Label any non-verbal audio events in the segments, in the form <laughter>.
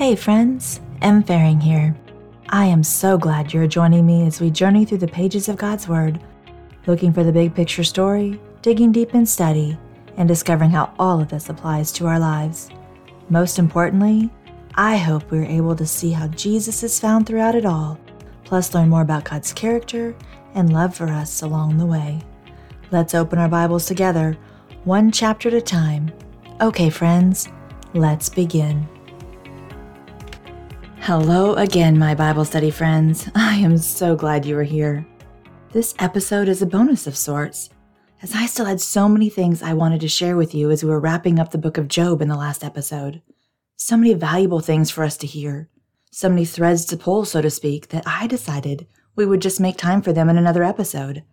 Hey friends, M. Faring here. I am so glad you're joining me as we journey through the pages of God's Word, looking for the big picture story, digging deep in study, and discovering how all of this applies to our lives. Most importantly, I hope we're able to see how Jesus is found throughout it all, plus learn more about God's character and love for us along the way. Let's open our Bibles together, one chapter at a time. Okay, friends, let's begin. Hello again, my Bible study friends. I am so glad you are here. This episode is a bonus of sorts, as I still had so many things I wanted to share with you as we were wrapping up the book of Job in the last episode. So many valuable things for us to hear, so many threads to pull, so to speak, that I decided we would just make time for them in another episode.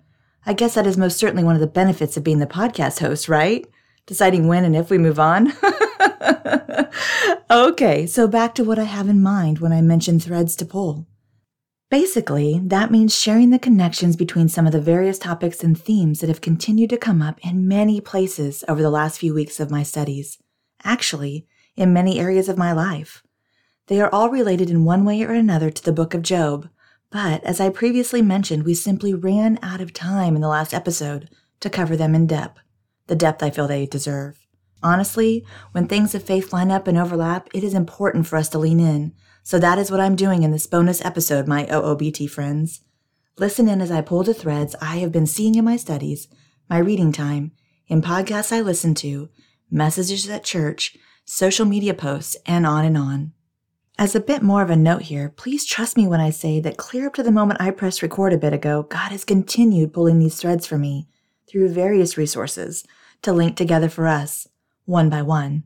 I guess that is most certainly one of the benefits of being the podcast host, right? Deciding when and if we move on. <laughs> okay, so back to what I have in mind when I mention threads to pull. Basically, that means sharing the connections between some of the various topics and themes that have continued to come up in many places over the last few weeks of my studies. Actually, in many areas of my life. They are all related in one way or another to the book of Job, but as I previously mentioned, we simply ran out of time in the last episode to cover them in depth, the depth I feel they deserve. Honestly, when things of faith line up and overlap, it is important for us to lean in. So that is what I'm doing in this bonus episode, my OOBT friends. Listen in as I pull the threads I have been seeing in my studies, my reading time, in podcasts I listen to, messages at church, social media posts, and on and on. As a bit more of a note here, please trust me when I say that clear up to the moment I pressed record a bit ago, God has continued pulling these threads for me through various resources to link together for us one by one.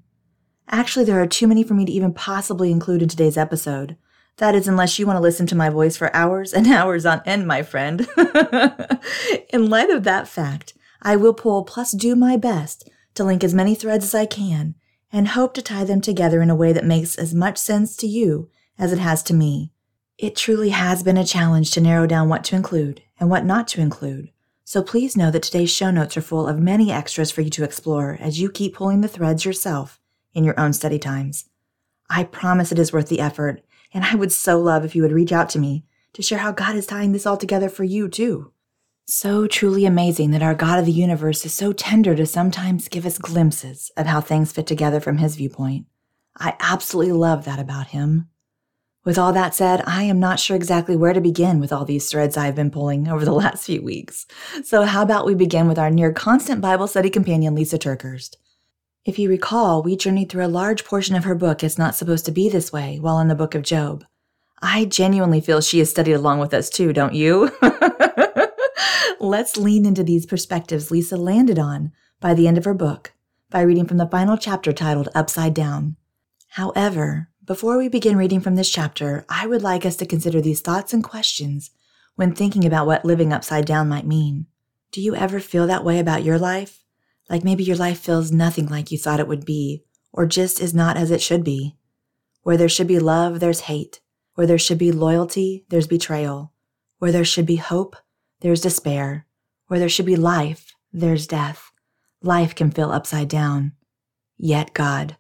Actually, there are too many for me to even possibly include in today's episode. That is, unless you want to listen to my voice for hours and <laughs> hours on end, my friend. <laughs> in light of that fact, I will pull plus do my best to link as many threads as I can and hope to tie them together in a way that makes as much sense to you as it has to me. It truly has been a challenge to narrow down what to include and what not to include, so please know that today's show notes are full of many extras for you to explore as you keep pulling the threads yourself in your own study times. I promise it is worth the effort, and I would so love if you would reach out to me to share how God is tying this all together for you, too. So truly amazing that our God of the universe is so tender to sometimes give us glimpses of how things fit together from his viewpoint. I absolutely love that about him. With all that said, I am not sure exactly where to begin with all these threads I've been pulling over the <laughs> last few weeks. So, how about we begin with our near constant Bible study companion, Lysa TerKeurst? If you recall, we journeyed through a large portion of her book It's Not Supposed to Be This Way while in the book of Job. I genuinely feel she has studied along with us too, don't you? <laughs> Let's lean into these perspectives Lysa landed on by the end of her book by reading from the final chapter titled Upside Down. However, before we begin reading from this chapter, I would like us to consider these thoughts and questions when thinking about what living upside down might mean. Do you ever feel that way about your life? Like maybe your life feels nothing like you thought it would be, or just is not as it should be. Where there should be love, there's hate. Where there should be loyalty, there's betrayal. Where there should be hope, there's despair. Where there should be life, there's death. Life can feel upside down. Yet God,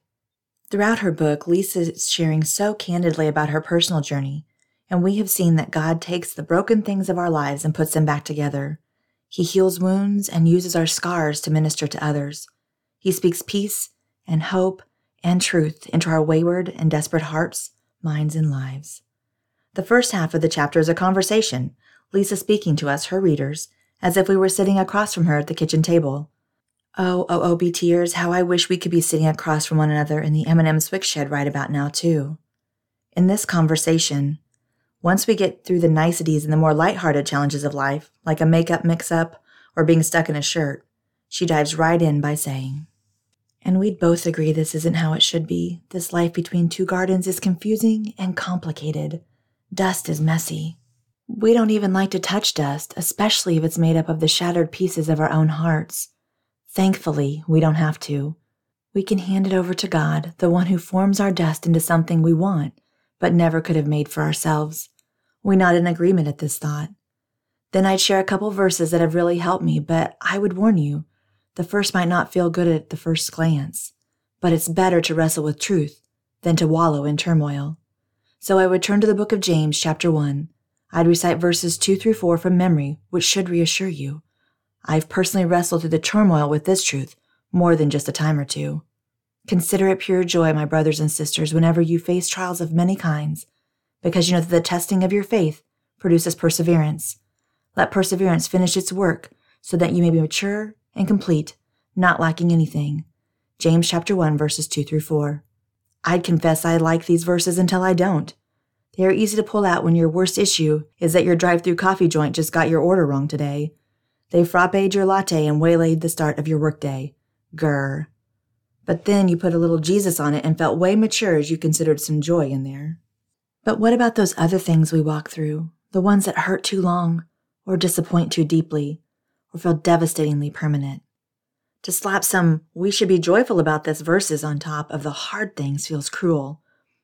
Throughout her book, Lysa is sharing so candidly about her personal journey, and we have seen that God takes the broken things of our lives and puts them back together. He heals wounds and uses our scars to minister to others. He speaks peace and hope and truth into our wayward and desperate hearts, minds, and lives. The first half of the chapter is a conversation, Lisa speaking to us, her readers, as if we were sitting across from her at the kitchen table. Oh, oh, oh, BTers, how I wish we could be sitting across from one another in the M&M Swick shed right about now, too. In this conversation, once we get through the niceties and the more light-hearted challenges of life, like a makeup mix-up or being stuck in a shirt, she dives right in by saying, And we'd both agree this isn't how it should be. This life between two gardens is confusing and complicated. Dust is messy. We don't even like to touch dust, especially if it's made up of the shattered pieces of our own hearts. Thankfully, we don't have to. We can hand it over to God, the one who forms our dust into something we want, but never could have made for ourselves. We nod in agreement at this thought. Then I'd share a couple verses that have really helped me, but I would warn you the first might not feel good at the first glance, but it's better to wrestle with truth than to wallow in turmoil. So I would turn to the book of James, chapter 1. I'd recite verses 2 through 4 from memory, which should reassure you. I've personally wrestled through the turmoil with this truth more than just a time or two. Consider it pure joy, my brothers and sisters, whenever you face trials of many kinds, because you know that the testing of your faith produces perseverance. Let perseverance finish its work so that you may be mature and complete, not lacking anything. James chapter 1 verses 2 through 4. I'd confess I like these verses until I don't. They are easy to pull out when your worst issue is that your drive-through coffee joint just got your order wrong today. They frapped your latte and waylaid the start of your workday. Grr. But then you put a little Jesus on it and felt way mature as you considered some joy in there. But what about those other things we walk through? The ones that hurt too long, or disappoint too deeply, or feel devastatingly permanent? To slap some, we should be joyful about this verses on top of the hard things feels cruel,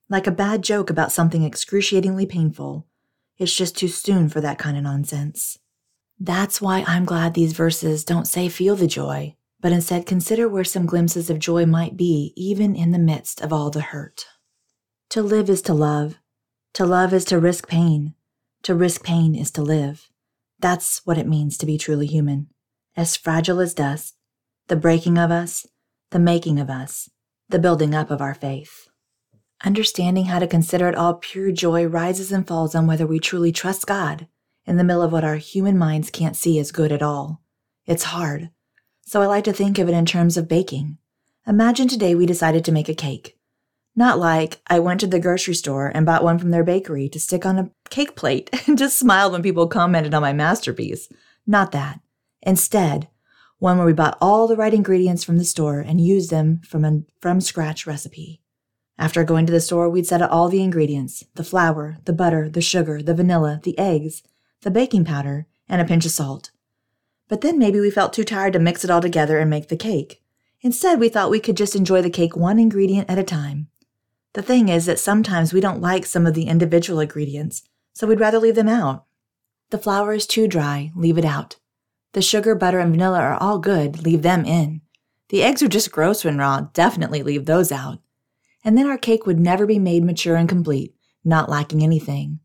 like a bad joke about something excruciatingly painful. It's just too soon for that kind of nonsense. That's why I'm glad these verses don't say feel the joy, but instead consider where some glimpses of joy might be, even in the midst of all the hurt. To live is to love. To love is to risk pain. To risk pain is to live. That's what it means to be truly human. As fragile as dust, the breaking of us, the making of us, the building up of our faith. Understanding how to consider it all pure joy rises and falls on whether we truly trust God in the middle of what our human minds can't see as good at all. It's hard, so I like to think of it in terms of baking. Imagine today we decided to make a cake. Not like I went to the grocery store and bought one from their bakery to stick on a cake plate <laughs> and just smiled when people commented on my masterpiece. Not that. Instead, one where we bought all the right ingredients from the store and used them from a from scratch recipe. After going to the store, we'd set out all the ingredients the flour, the butter, the sugar, the vanilla, the eggs, the baking powder, and a pinch of salt. But then maybe we felt too tired to mix it all together and make the cake. Instead, we thought we could just enjoy the cake one ingredient at a time. The thing is that sometimes we don't like some of the individual ingredients, so we'd rather leave them out. The flour is too dry, leave it out. The sugar, butter, and vanilla are all good, leave them in. The eggs are just gross when raw, definitely leave those out. And then our cake would never be made mature and complete, not lacking anything.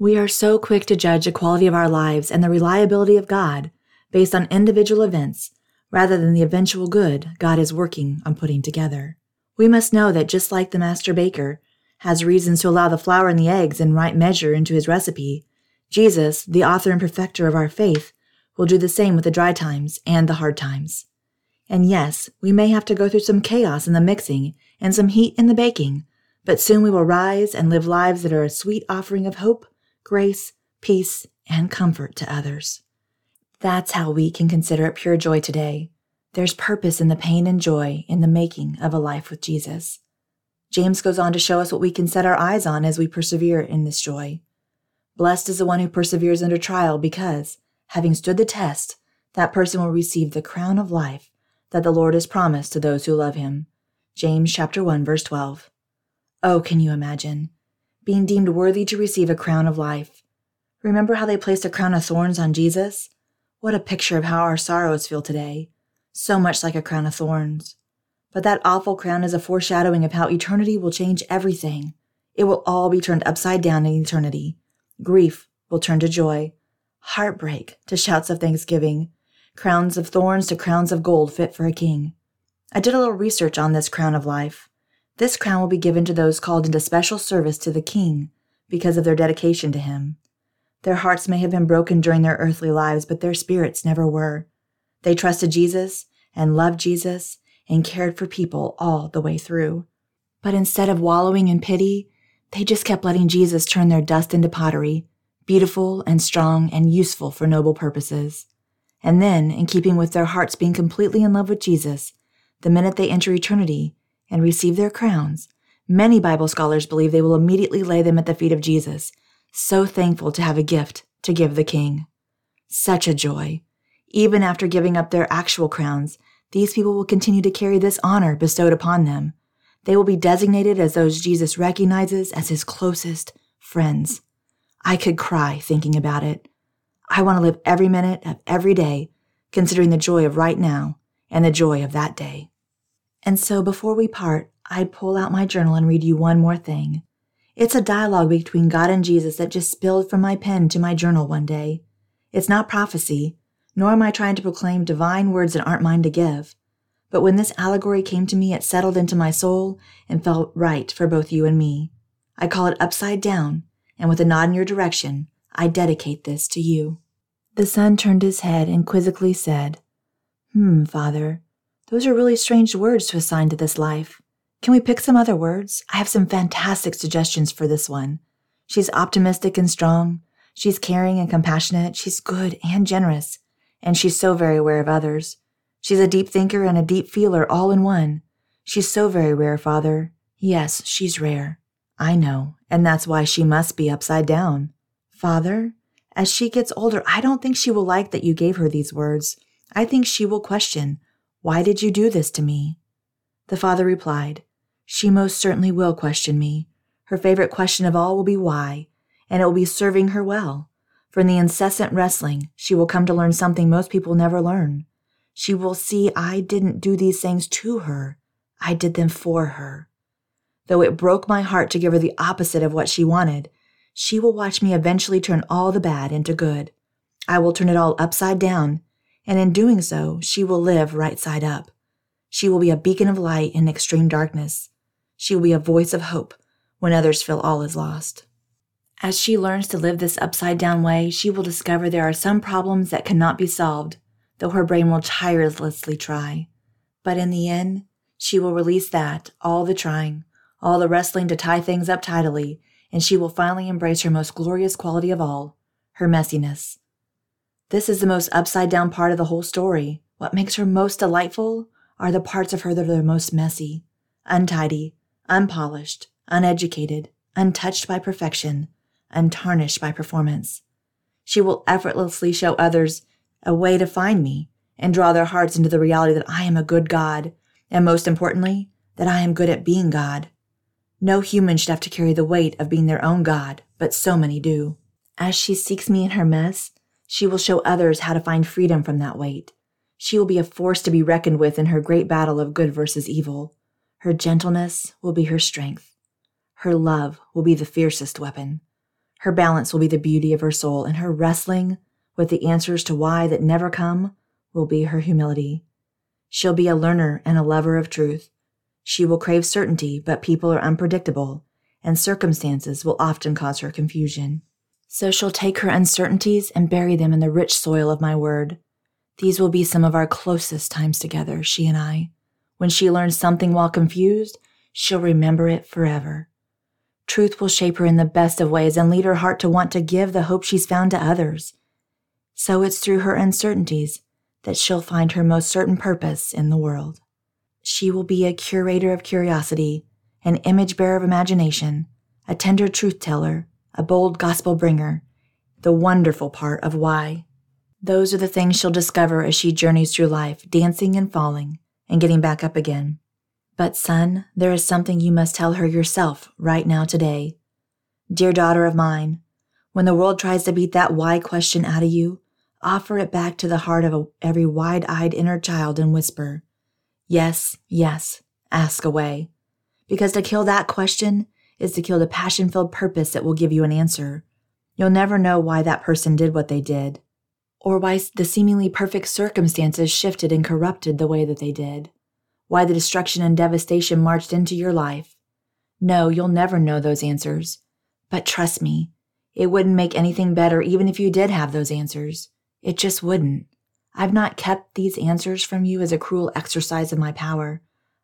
We are so quick to judge the quality of our lives and the reliability of God based on individual events rather than the eventual good God is working on putting together. We must know that just like the master baker has reasons to allow the flour and the eggs in right measure into his recipe, Jesus, the author and perfecter of our faith, will do the same with the dry times and the hard times. And yes, we may have to go through some chaos in the mixing and some heat in the baking, but soon we will rise and live lives that are a sweet offering of hope, grace, peace, and comfort to others. That's how we can consider it pure joy today. There's purpose in the pain and joy in the making of a life with Jesus. James goes on to show us what we can set our eyes on as we persevere in this joy. Blessed is the one who perseveres under trial because, having stood the test, that person will receive the crown of life that the Lord has promised to those who love him. James chapter 1 verse 12. Oh, can you imagine being deemed worthy to receive a crown of life? Remember how they placed a crown of thorns on Jesus? What a picture of how our sorrows feel today. So much like a crown of thorns. But that awful crown is a foreshadowing of how eternity will change everything. It will all be turned upside down in eternity. Grief will turn to joy heartbreak to shouts of thanksgiving, crowns of thorns to crowns of gold fit for a king. I did a little research on this crown of life. This crown will be given to those called into special service to the king because of their dedication to him. Their hearts may have been broken during their earthly lives, but their spirits never were. They trusted Jesus and loved Jesus and cared for people all the way through. But instead of wallowing in pity, they just kept letting Jesus turn their dust into pottery beautiful and strong and useful for noble purposes. And then, in keeping with their hearts being completely in love with Jesus, the minute they enter eternity and receive their crowns, many Bible scholars believe they will immediately lay them at the feet of Jesus, so thankful to have a gift to give the King. Such a joy. Even after giving up their actual crowns, these people will continue to carry this honor bestowed upon them. They will be designated as those Jesus recognizes as his closest friends. I could cry thinking about it. I want to live every minute of every day considering the joy of right now and the joy of that day. And so before we part, I'd pull out my journal and read you one more thing. It's a dialogue between God and Jesus that just spilled from my pen to my journal one day. It's not prophecy, nor am I trying to proclaim divine words that aren't mine to give. But when this allegory came to me, it settled into my soul and felt right for both you and me. I call it upside down, and with a nod in your direction, I dedicate this to you. The son turned his head and quizzically said, Hmm, father, those are really strange words to assign to this life. Can we pick some other words? I have some fantastic suggestions for this one. She's optimistic and strong. She's caring and compassionate. She's good and generous. And she's so very aware of others. She's a deep thinker and a deep feeler all in one. She's so very rare, Father. Yes, she's rare. I know, and that's why she must be upside down. Father, as she gets older, I don't think she will like that you gave her these words. I think she will question, Why did you do this to me? The father replied, She most certainly will question me. Her favorite question of all will be why, and it will be serving her well. For in the incessant wrestling, she will come to learn something most people never learn. She will see I didn't do these things to her, I did them for her. Though it broke my heart to give her the opposite of what she wanted, she will watch me eventually turn all the bad into good. I will turn it all upside down, and in doing so, she will live right side up. She will be a beacon of light in extreme darkness. She will be a voice of hope when others feel all is lost. As she learns to live this upside down way, she will discover there are some problems that cannot be solved, though her brain will tirelessly try. But in the end, she will release that, all the trying, all the wrestling to tie things up tidily, and she will finally embrace her most glorious quality of all her messiness. This is the most upside down part of the whole story. What makes her most delightful are the parts of her that are most messy, untidy, unpolished, uneducated, untouched by perfection, untarnished by performance. She will effortlessly show others a way to find me and draw their hearts into the reality that I am a good God, and most importantly, that I am good at being God. No human should have to carry the weight of being their own God, but so many do. As she seeks me in her mess, she will show others how to find freedom from that weight. She will be a force to be reckoned with in her great battle of good versus evil. Her gentleness will be her strength. Her love will be the fiercest weapon. Her balance will be the beauty of her soul, and her wrestling with the answers to why that never come will be her humility. She'll be a learner and a lover of truth. She will crave certainty, but people are unpredictable, and circumstances will often cause her confusion. So she'll take her uncertainties and bury them in the rich soil of my word. These will be some of our closest times together, she and I. When she learns something while confused, she'll remember it forever. Truth will shape her in the best of ways and lead her heart to want to give the hope she's found to others. So it's through her uncertainties that she'll find her most certain purpose in the world. She will be a curator of curiosity, an image bearer of imagination, a tender truth teller, a bold gospel bringer, the wonderful part of why. Those are the things she'll discover as she journeys through life, dancing and falling and getting back up again. But, son, there is something you must tell her yourself right now today. Dear daughter of mine, when the world tries to beat that why question out of you, offer it back to the heart of a, every wide eyed inner child and whisper, Yes, yes, ask away. Because to kill that question is to kill the passion filled purpose that will give you an answer. You'll never know why that person did what they did, or why the seemingly perfect circumstances shifted and corrupted the way that they did why the destruction and devastation marched into your life. No, you'll never know those answers. But trust me, it wouldn't make anything better even if you did have those answers. It just wouldn't. I've not kept these answers from you as a cruel exercise of my power.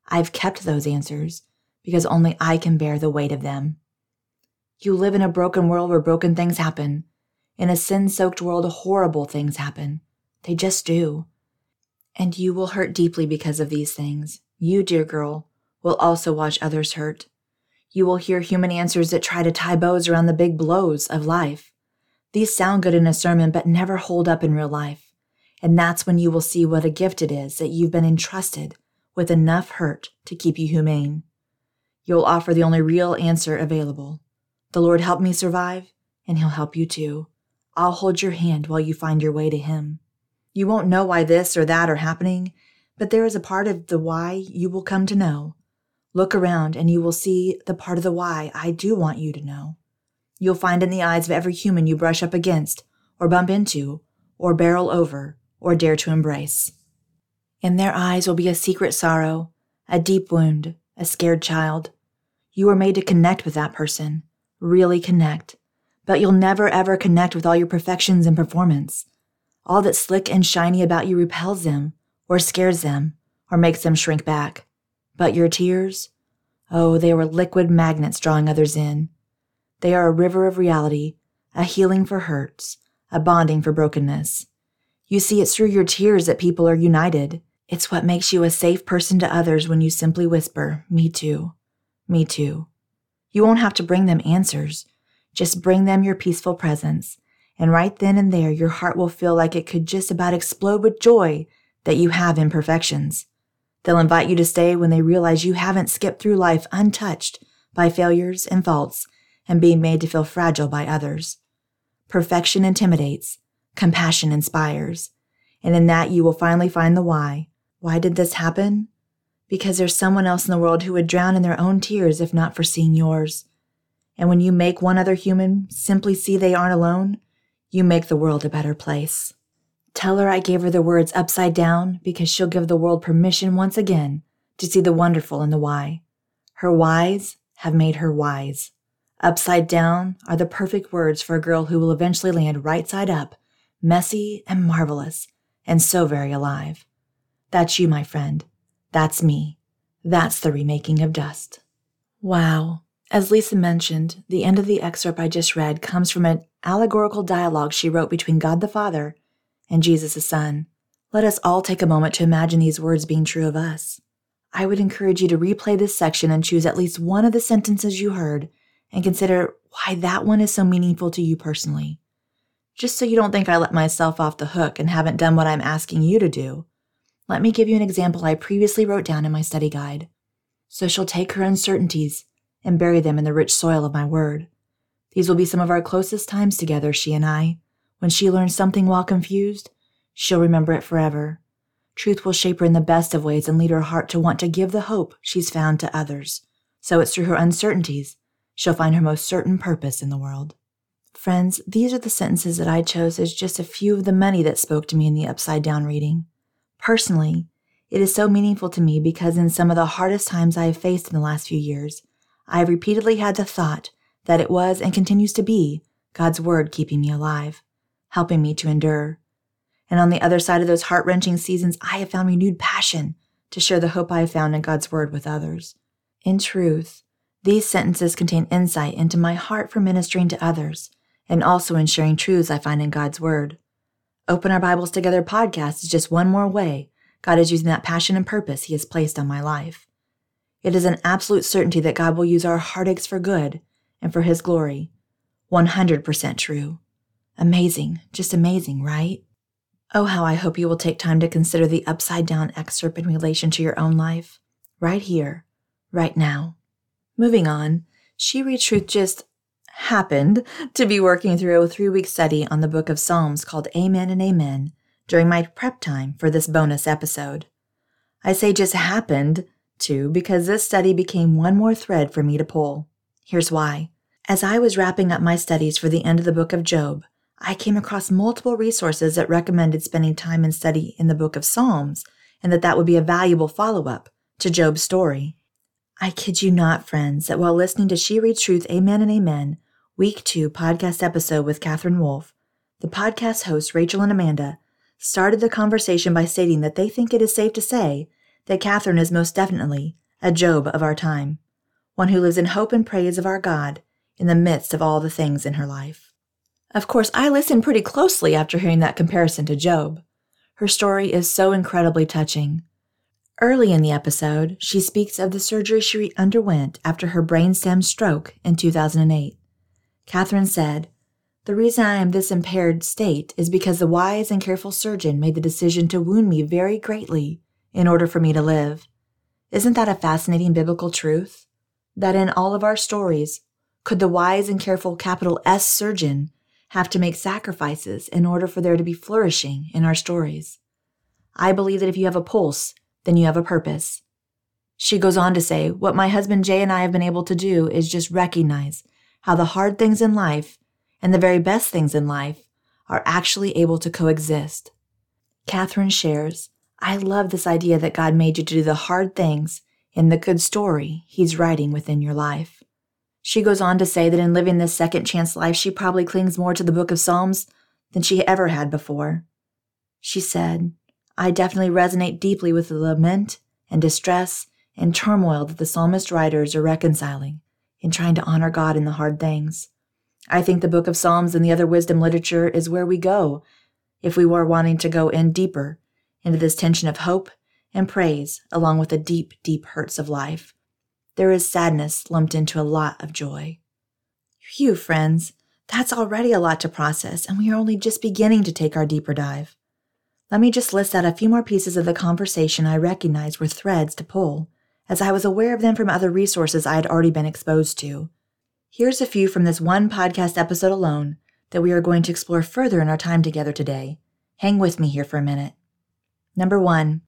I've kept those answers because only I can bear the weight of them. You live in a broken world where broken things happen. In a sin soaked world, horrible things happen. They just do. And you will hurt deeply because of these things. You, dear girl, will also watch others hurt. You will hear human answers that try to tie bows around the big blows of life. These sound good in a sermon, but never hold up in real life. And that's when you will see what a gift it is that you've been entrusted with enough hurt to keep you humane. You'll offer the only real answer available. The Lord helped me survive, and He'll help you too. I'll hold your hand while you find your way to Him. You won't know why this or that are happening, but there is a part of the why you will come to know. Look around and you will see the part of the why I do want you to know. You'll find in the eyes of every human you brush up against, or bump into, or barrel over, or dare to embrace. In their eyes will be a secret sorrow, a deep wound, a scared child. You are made to connect with that person, really connect, but you'll never ever connect with all your perfections and performance. All that's slick and shiny about you repels them, or scares them, or makes them shrink back. But your tears? Oh, they were liquid magnets drawing others in. They are a river of reality, a healing for hurts, a bonding for brokenness. You see, it's through your tears that people are united. It's what makes you a safe person to others when you simply whisper, Me too. Me too. You won't have to bring them answers. Just bring them your peaceful presence. And right then and there, your heart will feel like it could just about explode with joy that you have imperfections. They'll invite you to stay when they realize you haven't skipped through life untouched by failures and faults and being made to feel fragile by others. Perfection intimidates, compassion inspires, and in that you will finally find the why. Why did this happen? Because there's someone else in the world who would drown in their own tears if not for seeing yours. And when you make one other human simply see they aren't alone, you make the world a better place. Tell her I gave her the words upside down because she'll give the world permission once again to see the wonderful in the why. Her whys have made her wise. Upside down are the perfect words for a girl who will eventually land right side up, messy and marvelous, and so very alive. That's you, my friend. That's me. That's the remaking of dust. Wow. As Lysa mentioned, the end of the excerpt I just read comes from an allegorical dialogue she wrote between God the Father and Jesus the Son. Let us all take a moment to imagine these words being true of us. I would encourage you to replay this section and choose at least one of the sentences you heard and consider why that one is so meaningful to you personally. Just so you don't think I let myself off the hook and haven't done what I'm asking you to do, let me give you an example I previously wrote down in my study guide. So she'll take her uncertainties and bury them in the rich soil of my word. These will be some of our closest times together, she and I, when she learns something while confused, she'll remember it forever. Truth will shape her in the best of ways and lead her heart to want to give the hope she's found to others. So it's through her uncertainties she'll find her most certain purpose in the world. Friends, these are the sentences that I chose as just a few of the many that spoke to me in the Upside Down reading. Personally, it is so meaningful to me because in some of the hardest times I have faced in the last few years, I have repeatedly had the thought that it was and continues to be God's Word keeping me alive helping me to endure. And on the other side of those heart wrenching seasons, I have found renewed passion to share the hope I have found in God's Word with others. In truth, these sentences contain insight into my heart for ministering to others and also in sharing truths I find in God's Word. Open Our Bibles Together podcast is just one more way God is using that passion and purpose He has placed on my life. It is an absolute certainty that God will use our heartaches for good and for His glory. 100% true. Amazing, just amazing, right? Oh, how I hope you will take time to consider the upside down excerpt in relation to your own life, right here, right now. Moving on, She Reads Truth just happened to be working through a three week study on the book of Psalms called Amen and Amen during my prep time for this bonus episode. I say just happened to because this study became one more thread for me to pull. Here's why. As I was wrapping up my studies for the end of the book of Job, I came across multiple resources that recommended spending time and study in the book of Psalms and that that would be a valuable follow up to Job's story. I kid you not, friends, that while listening to She Reads Truth, Amen and Amen, week two podcast episode with Katherine Wolf, the podcast hosts Rachel and Amanda started the conversation by stating that they think it is safe to say that Katherine is most definitely a Job of our time, one who lives in hope and praise of our God in the midst of all the things in her life. Of course, I listened pretty closely after hearing that comparison to Job. Her story is so incredibly touching. Early in the episode, she speaks of the surgery she underwent after her brainstem stroke in 2008. Katherine said, The reason I am this impaired state is because the wise and careful surgeon made the decision to wound me very greatly in order for me to live. Isn't that a fascinating biblical truth? That in all of our stories, could the wise and careful capital S surgeon have to make sacrifices in order for there to be flourishing in our stories. I believe that if you have a pulse, then you have a purpose. She goes on to say, What my husband Jay and I have been able to do is just recognize how the hard things in life and the very best things in life are actually able to coexist. Katherine shares, I love this idea that God made you to do the hard things in the good story He's writing within your life. She goes on to say that in living this second chance life, she probably clings more to the book of Psalms than she ever had before. She said, I definitely resonate deeply with the lament and distress and turmoil that the psalmist writers are reconciling in trying to honor God in the hard things. I think the book of Psalms and the other wisdom literature is where we go if we were wanting to go in deeper into this tension of hope and praise, along with the deep, deep hurts of life. There is sadness lumped into a lot of joy. Phew, friends, that's already a lot to process, and we are only just beginning to take our deeper dive. Let me just list out a few more pieces of the conversation I recognize were threads to pull, as I was aware of them from other resources I had already been exposed to. Here's a few from this one podcast episode alone that we are going to explore further in our time together today. Hang with me here for a minute. Number one,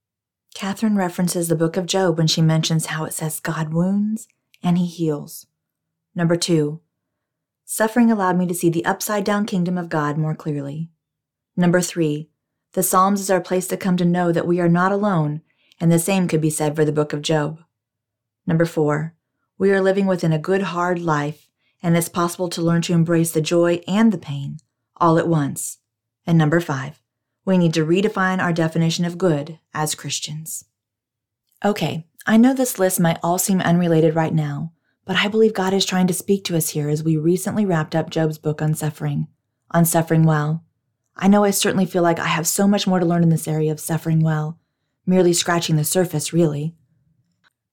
Katherine references the book of Job when she mentions how it says God wounds and he heals. Number two, suffering allowed me to see the upside down kingdom of God more clearly. Number three, the Psalms is our place to come to know that we are not alone, and the same could be said for the book of Job. Number four, we are living within a good, hard life and it's possible to learn to embrace the joy and the pain all at once. And number five, we need to redefine our definition of good as Christians. Okay, I know this list might all seem unrelated right now, but I believe God is trying to speak to us here as we recently wrapped up Job's book on suffering, on suffering well. I know I certainly feel like I have so much more to learn in this area of suffering well, merely scratching the surface, really.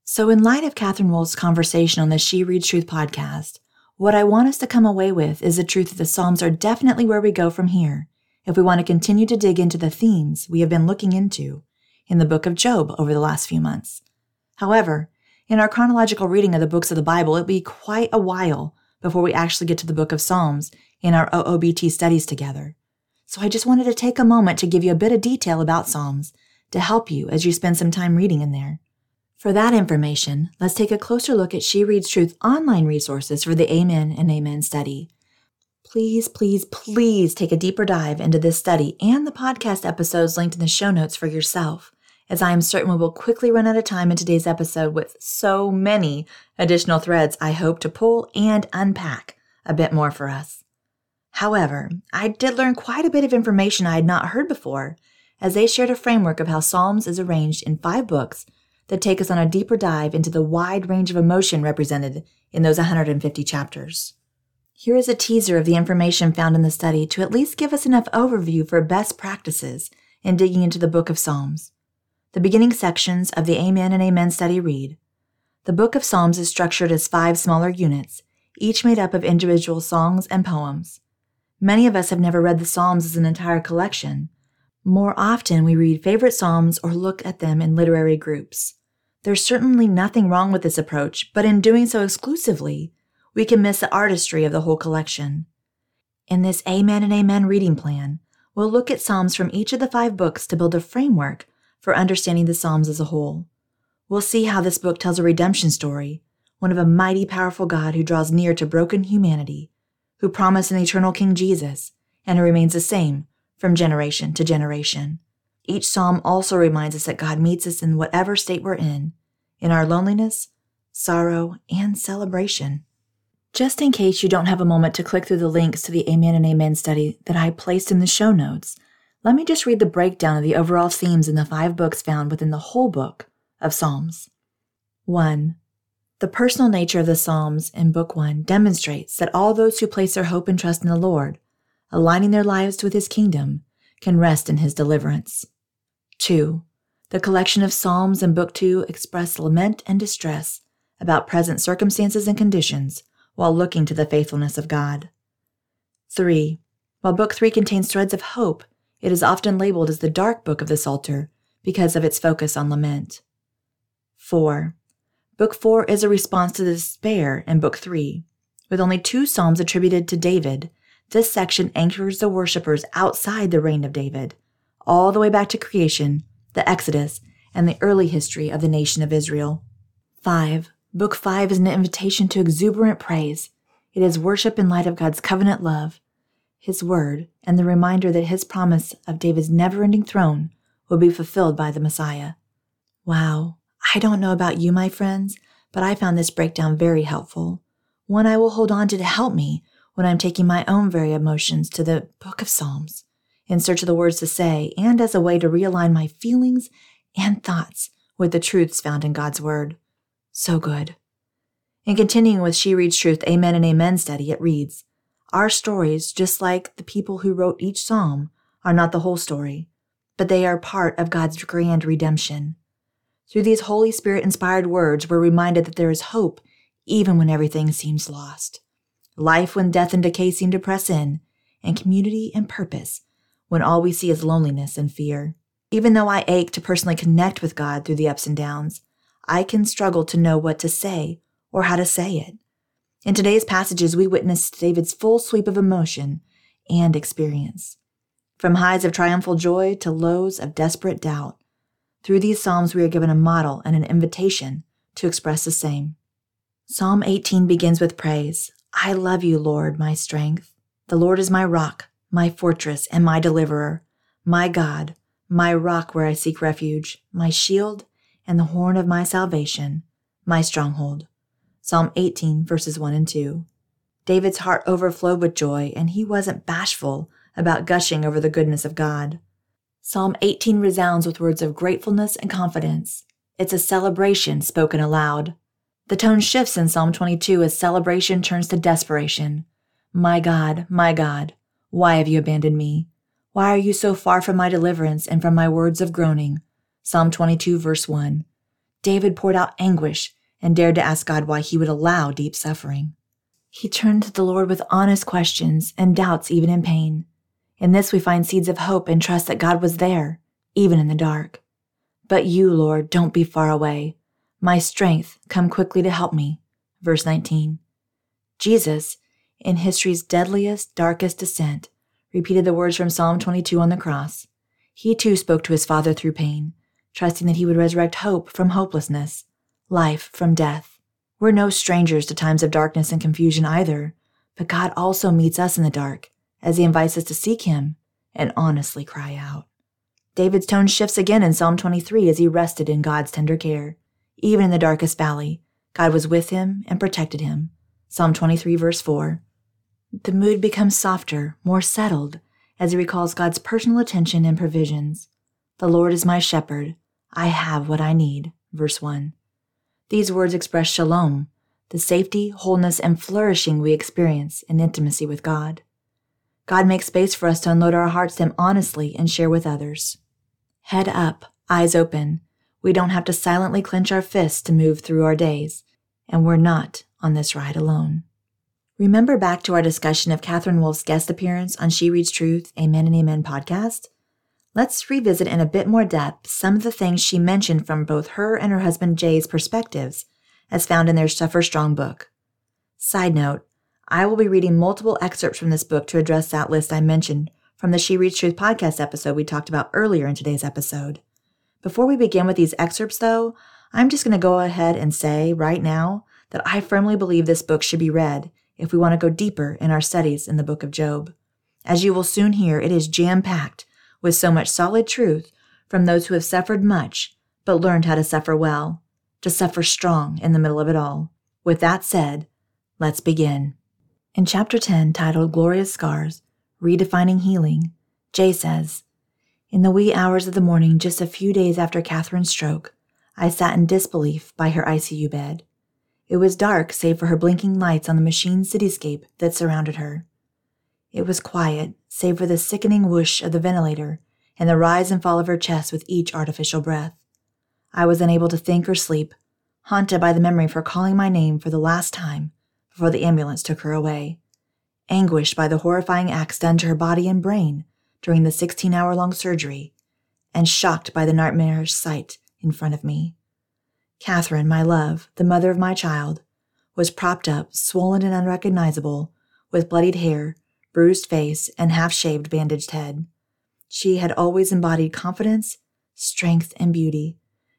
So, in light of Katherine Wolf's conversation on the She Reads Truth podcast, what I want us to come away with is the truth that the Psalms are definitely where we go from here if we want to continue to dig into the themes we have been looking into in the book of Job over the last few months. However, in our chronological reading of the books of the Bible, it'll be quite a while before we actually get to the book of Psalms in our OOBT studies together. So I just wanted to take a moment to give you a bit of detail about Psalms to help you as you spend some time reading in there. For that information, let's take a closer look at She Reads Truth online resources for the Amen and Amen study. Please, please, please take a deeper dive into this study and the podcast episodes linked in the show notes for yourself, as I am certain we will quickly run out of time in today's episode with so many additional threads I hope to pull and unpack a bit more for us. However, I did learn quite a bit of information I had not heard before, as they shared a framework of how Psalms is arranged in five books that take us on a deeper dive into the wide range of emotion represented in those 150 chapters. Here is a teaser of the information found in the study to at least give us enough overview for best practices in digging into the book of Psalms. The beginning sections of the Amen and Amen study read The book of Psalms is structured as five smaller units, each made up of individual songs and poems. Many of us have never read the Psalms as an entire collection, more often, we read favorite Psalms or look at them in literary groups. There's certainly nothing wrong with this approach, but in doing so exclusively, we can miss the artistry of the whole collection. In this Amen and Amen reading plan, we'll look at Psalms from each of the five books to build a framework for understanding the Psalms as a whole. We'll see how this book tells a redemption story, one of a mighty powerful God who draws near to broken humanity, who promised an eternal King Jesus, and who remains the same from generation to generation. Each psalm also reminds us that God meets us in whatever state we're in, in our loneliness, sorrow, and celebration. Just in case you don't have a moment to click through the links to the Amen and Amen study that I placed in the show notes, let me just read the breakdown of the overall themes in the five books found within the whole book of Psalms. 1. The personal nature of the Psalms in Book 1 demonstrates that all those who place their hope and trust in the Lord aligning their lives with his kingdom, can rest in his deliverance. 2. The collection of Psalms in Book 2 express lament and distress about present circumstances and conditions while looking to the faithfulness of God. 3. While Book 3 contains threads of hope, it is often labeled as the dark book of the Psalter because of its focus on lament. 4. Book 4 is a response to the despair in Book 3, with only two Psalms attributed to David this section anchors the worshippers outside the reign of David, all the way back to creation, the Exodus, and the early history of the nation of Israel. 5. Book 5 is an invitation to exuberant praise. It is worship in light of God's covenant love, His word, and the reminder that His promise of David's never ending throne will be fulfilled by the Messiah. Wow, I don't know about you, my friends, but I found this breakdown very helpful. One I will hold on to to help me when I'm taking my own very emotions to the book of Psalms in search of the words to say and as a way to realign my feelings and thoughts with the truths found in God's Word. So good. In continuing with She Reads Truth Amen and Amen study, it reads Our stories, just like the people who wrote each psalm, are not the whole story, but they are part of God's grand redemption. Through these Holy Spirit inspired words, we're reminded that there is hope even when everything seems lost. Life when death and decay seem to press in, and community and purpose when all we see is loneliness and fear. Even though I ache to personally connect with God through the ups and downs, I can struggle to know what to say or how to say it. In today's passages, we witness David's full sweep of emotion and experience. From highs of triumphal joy to lows of desperate doubt, through these Psalms, we are given a model and an invitation to express the same. Psalm 18 begins with praise I love you, Lord, my strength. The Lord is my rock, my fortress, and my deliverer, my God, my rock where I seek refuge, my shield, and the horn of my salvation, my stronghold. Psalm 18, verses 1 and 2. David's heart overflowed with joy, and he wasn't bashful about gushing over the goodness of God. Psalm 18 resounds with words of gratefulness and confidence. It's a celebration spoken aloud. The tone shifts in Psalm 22 as celebration turns to desperation. My God, my God, why have you abandoned me? Why are you so far from my deliverance and from my words of groaning? Psalm 22, verse 1. David poured out anguish and dared to ask God why he would allow deep suffering. He turned to the Lord with honest questions and doubts, even in pain. In this, we find seeds of hope and trust that God was there, even in the dark. But you, Lord, don't be far away. My strength, come quickly to help me. Verse 19. Jesus, in history's deadliest, darkest descent, repeated the words from Psalm 22 on the cross. He too spoke to his Father through pain, trusting that he would resurrect hope from hopelessness, life from death. We're no strangers to times of darkness and confusion either, but God also meets us in the dark as he invites us to seek him and honestly cry out. David's tone shifts again in Psalm 23 as he rested in God's tender care. Even in the darkest valley, God was with him and protected him. Psalm 23, verse 4. The mood becomes softer, more settled, as he recalls God's personal attention and provisions. The Lord is my shepherd. I have what I need. Verse 1. These words express shalom, the safety, wholeness, and flourishing we experience in intimacy with God. God makes space for us to unload our hearts to Him honestly and share with others. Head up, eyes open. We don't have to silently clench our fists to move through our days, and we're not on this ride alone. Remember back to our discussion of Katherine Wolf's guest appearance on She Reads Truth, Amen and Amen podcast? Let's revisit in a bit more depth some of the things she mentioned from both her and her husband Jay's perspectives, as found in their Suffer Strong book. Side note, I will be reading multiple excerpts from this book to address that list I mentioned from the She Reads Truth podcast episode we talked about earlier in today's episode. Before we begin with these excerpts, though, I'm just going to go ahead and say right now that I firmly believe this book should be read if we want to go deeper in our studies in the book of Job. As you will soon hear, it is jam packed with so much solid truth from those who have suffered much but learned how to suffer well, to suffer strong in the middle of it all. With that said, let's begin. In chapter 10, titled Glorious Scars Redefining Healing, Jay says, In the wee hours of the morning, just a few days after Katherine's stroke, I sat in disbelief by her ICU bed. It was dark save for her blinking lights on the machine cityscape that surrounded her. It was quiet save for the sickening whoosh of the ventilator and the rise and fall of her chest with each artificial breath. I was unable to think or sleep, haunted by the memory of her calling my name for the last time before the ambulance took her away, anguished by the horrifying acts done to her body and brain during the 16 hour long surgery, and shocked by the nightmarish sight in front of me. Katherine, my love, the mother of my child, was propped up, swollen and unrecognizable, with bloodied hair, bruised face, and half shaved, bandaged head. She had always embodied confidence, strength, and beauty,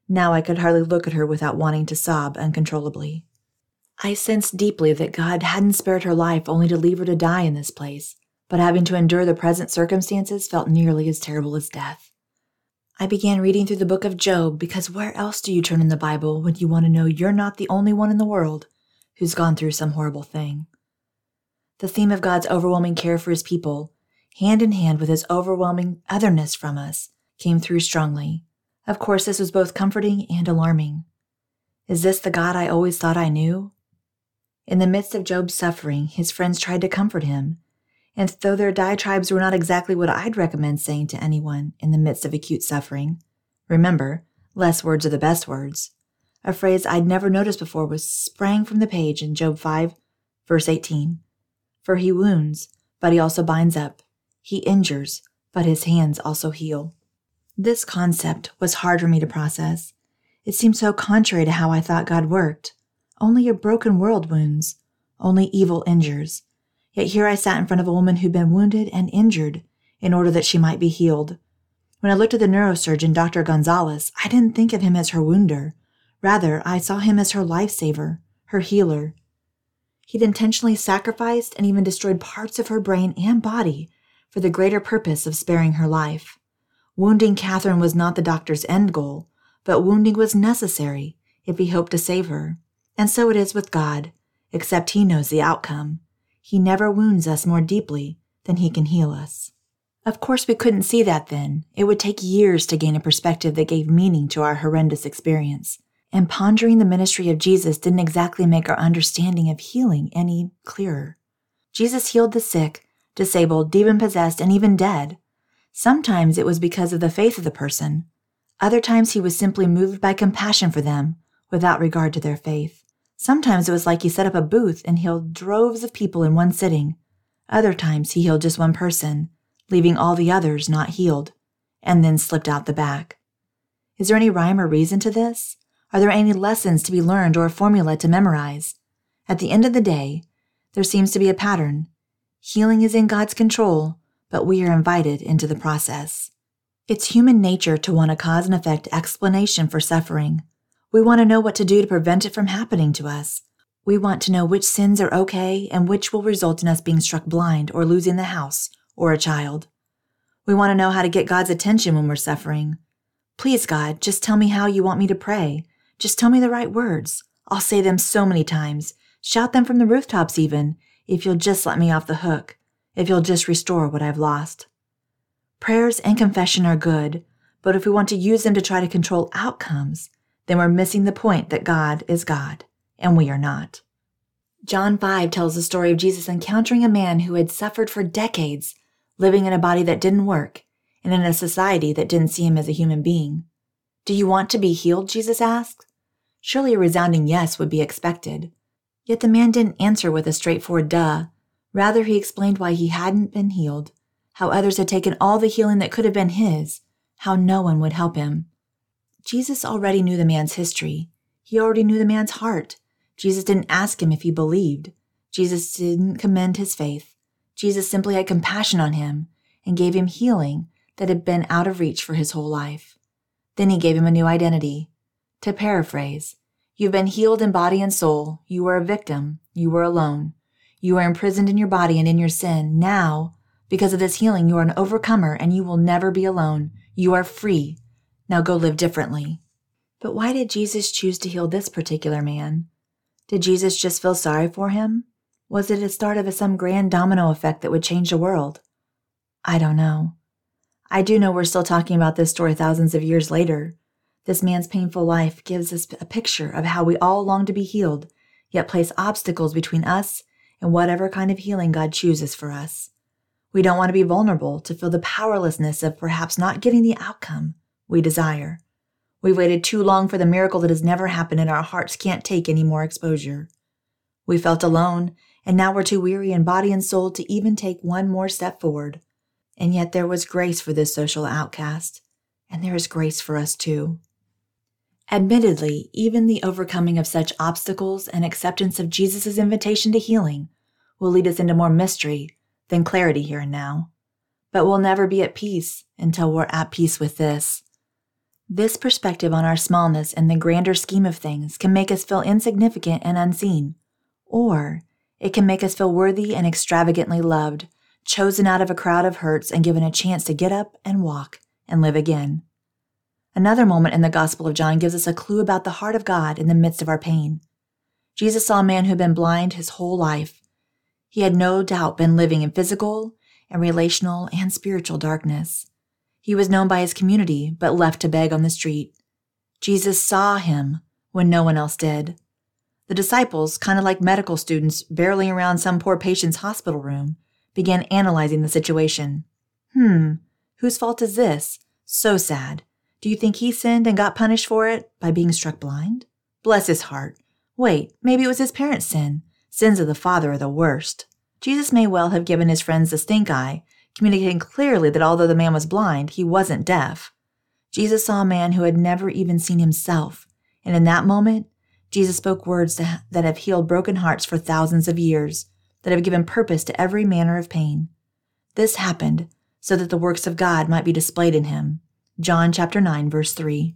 Now I could hardly look at her without wanting to sob uncontrollably. I sensed deeply that God hadn't spared her life only to leave her to die in this place, but having to endure the present circumstances felt nearly as terrible as death. I began reading through the book of Job because where else do you turn in the Bible when you want to know you're not the only one in the world who's gone through some horrible thing? The theme of God's overwhelming care for his people, hand in hand with his overwhelming otherness from us, came through strongly. Of course, this was both comforting and alarming. Is this the God I always thought I knew? In the midst of Job's suffering, his friends tried to comfort him. And though their diatribes were not exactly what I'd recommend saying to anyone in the midst of acute suffering, remember, less words are the best words. A phrase I'd never noticed before was sprang from the page in Job 5, verse 18. For he wounds, but he also binds up. He injures, but his hands also heal. This concept was hard for me to process. It seemed so contrary to how I thought God worked. Only a broken world wounds. Only evil injures. Yet here I sat in front of a woman who'd been wounded and injured in order that she might be healed. When I looked at the neurosurgeon, Dr. Gonzalez, I didn't think of him as her wounder. Rather, I saw him as her lifesaver, her healer. He'd intentionally sacrificed and even destroyed parts of her brain and body for the greater purpose of sparing her life. Wounding Katherine was not the doctor's end goal, but wounding was necessary if he hoped to save her. And so it is with God, except He knows the outcome. He never wounds us more deeply than He can heal us. Of course, we couldn't see that then. It would take years to gain a perspective that gave meaning to our horrendous experience. And pondering the ministry of Jesus didn't exactly make our understanding of healing any clearer. Jesus healed the sick, disabled, demon possessed, and even dead. Sometimes it was because of the faith of the person. Other times he was simply moved by compassion for them, without regard to their faith. Sometimes it was like he set up a booth and healed droves of people in one sitting. Other times he healed just one person, leaving all the others not healed, and then slipped out the back. Is there any rhyme or reason to this? Are there any lessons to be learned or a formula to memorize? At the end of the day, there seems to be a pattern. Healing is in God's control, but we are invited into the process. It's human nature to want a cause and effect explanation for suffering, we want to know what to do to prevent it from happening to us. We want to know which sins are okay and which will result in us being struck blind or losing the house or a child. We want to know how to get God's attention when we're suffering. Please, God, just tell me how you want me to pray. Just tell me the right words. I'll say them so many times, shout them from the rooftops even, if you'll just let me off the hook, if you'll just restore what I've lost. Prayers and confession are good, but if we want to use them to try to control outcomes, then we're missing the point that God is God and we are not. John 5 tells the story of Jesus encountering a man who had suffered for decades, living in a body that didn't work and in a society that didn't see him as a human being. Do you want to be healed? Jesus asked. Surely a resounding yes would be expected. Yet the man didn't answer with a straightforward duh. Rather, he explained why he hadn't been healed, how others had taken all the healing that could have been his, how no one would help him. Jesus already knew the man's history. He already knew the man's heart. Jesus didn't ask him if he believed. Jesus didn't commend his faith. Jesus simply had compassion on him and gave him healing that had been out of reach for his whole life. Then he gave him a new identity. To paraphrase, you've been healed in body and soul. You were a victim. You were alone. You are imprisoned in your body and in your sin. Now, because of this healing, you are an overcomer and you will never be alone. You are free. Now go live differently. But why did Jesus choose to heal this particular man? Did Jesus just feel sorry for him? Was it a start of some grand domino effect that would change the world? I don't know. I do know we're still talking about this story thousands of years later. This man's painful life gives us a picture of how we all long to be healed, yet place obstacles between us and whatever kind of healing God chooses for us. We don't want to be vulnerable to feel the powerlessness of perhaps not getting the outcome we desire. We've waited too long for the miracle that has never happened, and our hearts can't take any more exposure. We felt alone, and now we're too weary in body and soul to even take one more step forward. And yet there was grace for this social outcast, and there is grace for us too. Admittedly, even the overcoming of such obstacles and acceptance of Jesus' invitation to healing will lead us into more mystery than clarity here and now. But we'll never be at peace until we're at peace with this This perspective on our smallness in the grander scheme of things can make us feel insignificant and unseen, or it can make us feel worthy and extravagantly loved, chosen out of a crowd of hurts and given a chance to get up and walk and live again. Another moment in the Gospel of John gives us a clue about the heart of God in the midst of our pain. Jesus saw a man who had been blind his whole life. He had no doubt been living in physical and relational and spiritual darkness. He was known by his community, but left to beg on the street. Jesus saw him when no one else did. The disciples, kind of like medical students barreling around some poor patient's hospital room, began analyzing the situation. Hmm, whose fault is this? So sad. Do you think he sinned and got punished for it by being struck blind? Bless his heart. Wait, maybe it was his parents' sin. Sins of the father are the worst. Jesus may well have given his friends the stink eye, communicating clearly that although the man was blind, he wasn't deaf. Jesus saw a man who had never even seen himself, and in that moment, Jesus spoke words that have healed broken hearts for thousands of years, that have given purpose to every manner of pain. This happened so that the works of God might be displayed in him. John chapter 9 verse 3.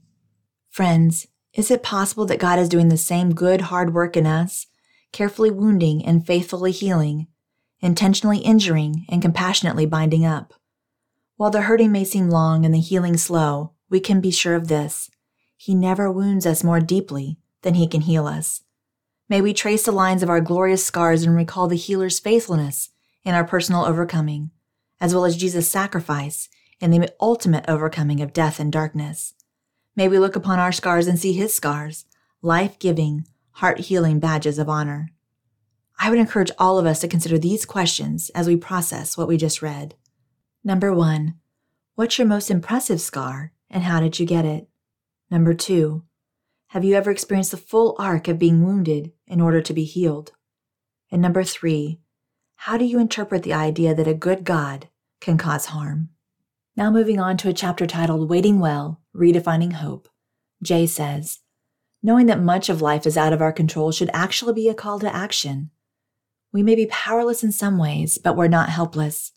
Friends, is it possible that God is doing the same good hard work in us, carefully wounding and faithfully healing, intentionally injuring and compassionately binding up? While the hurting may seem long and the healing slow, we can be sure of this. He never wounds us more deeply than he can heal us. May we trace the lines of our glorious scars and recall the healer's faithfulness in our personal overcoming, as well as Jesus' sacrifice in the ultimate overcoming of death and darkness. May we look upon our scars and see his scars, life giving, heart healing badges of honor. I would encourage all of us to consider these questions as we process what we just read. Number one, what's your most impressive scar and how did you get it? Number two, have you ever experienced the full arc of being wounded in order to be healed? And number three, how do you interpret the idea that a good God can cause harm? Now, moving on to a chapter titled Waiting Well Redefining Hope, Jay says, Knowing that much of life is out of our control should actually be a call to action. We may be powerless in some ways, but we're not helpless.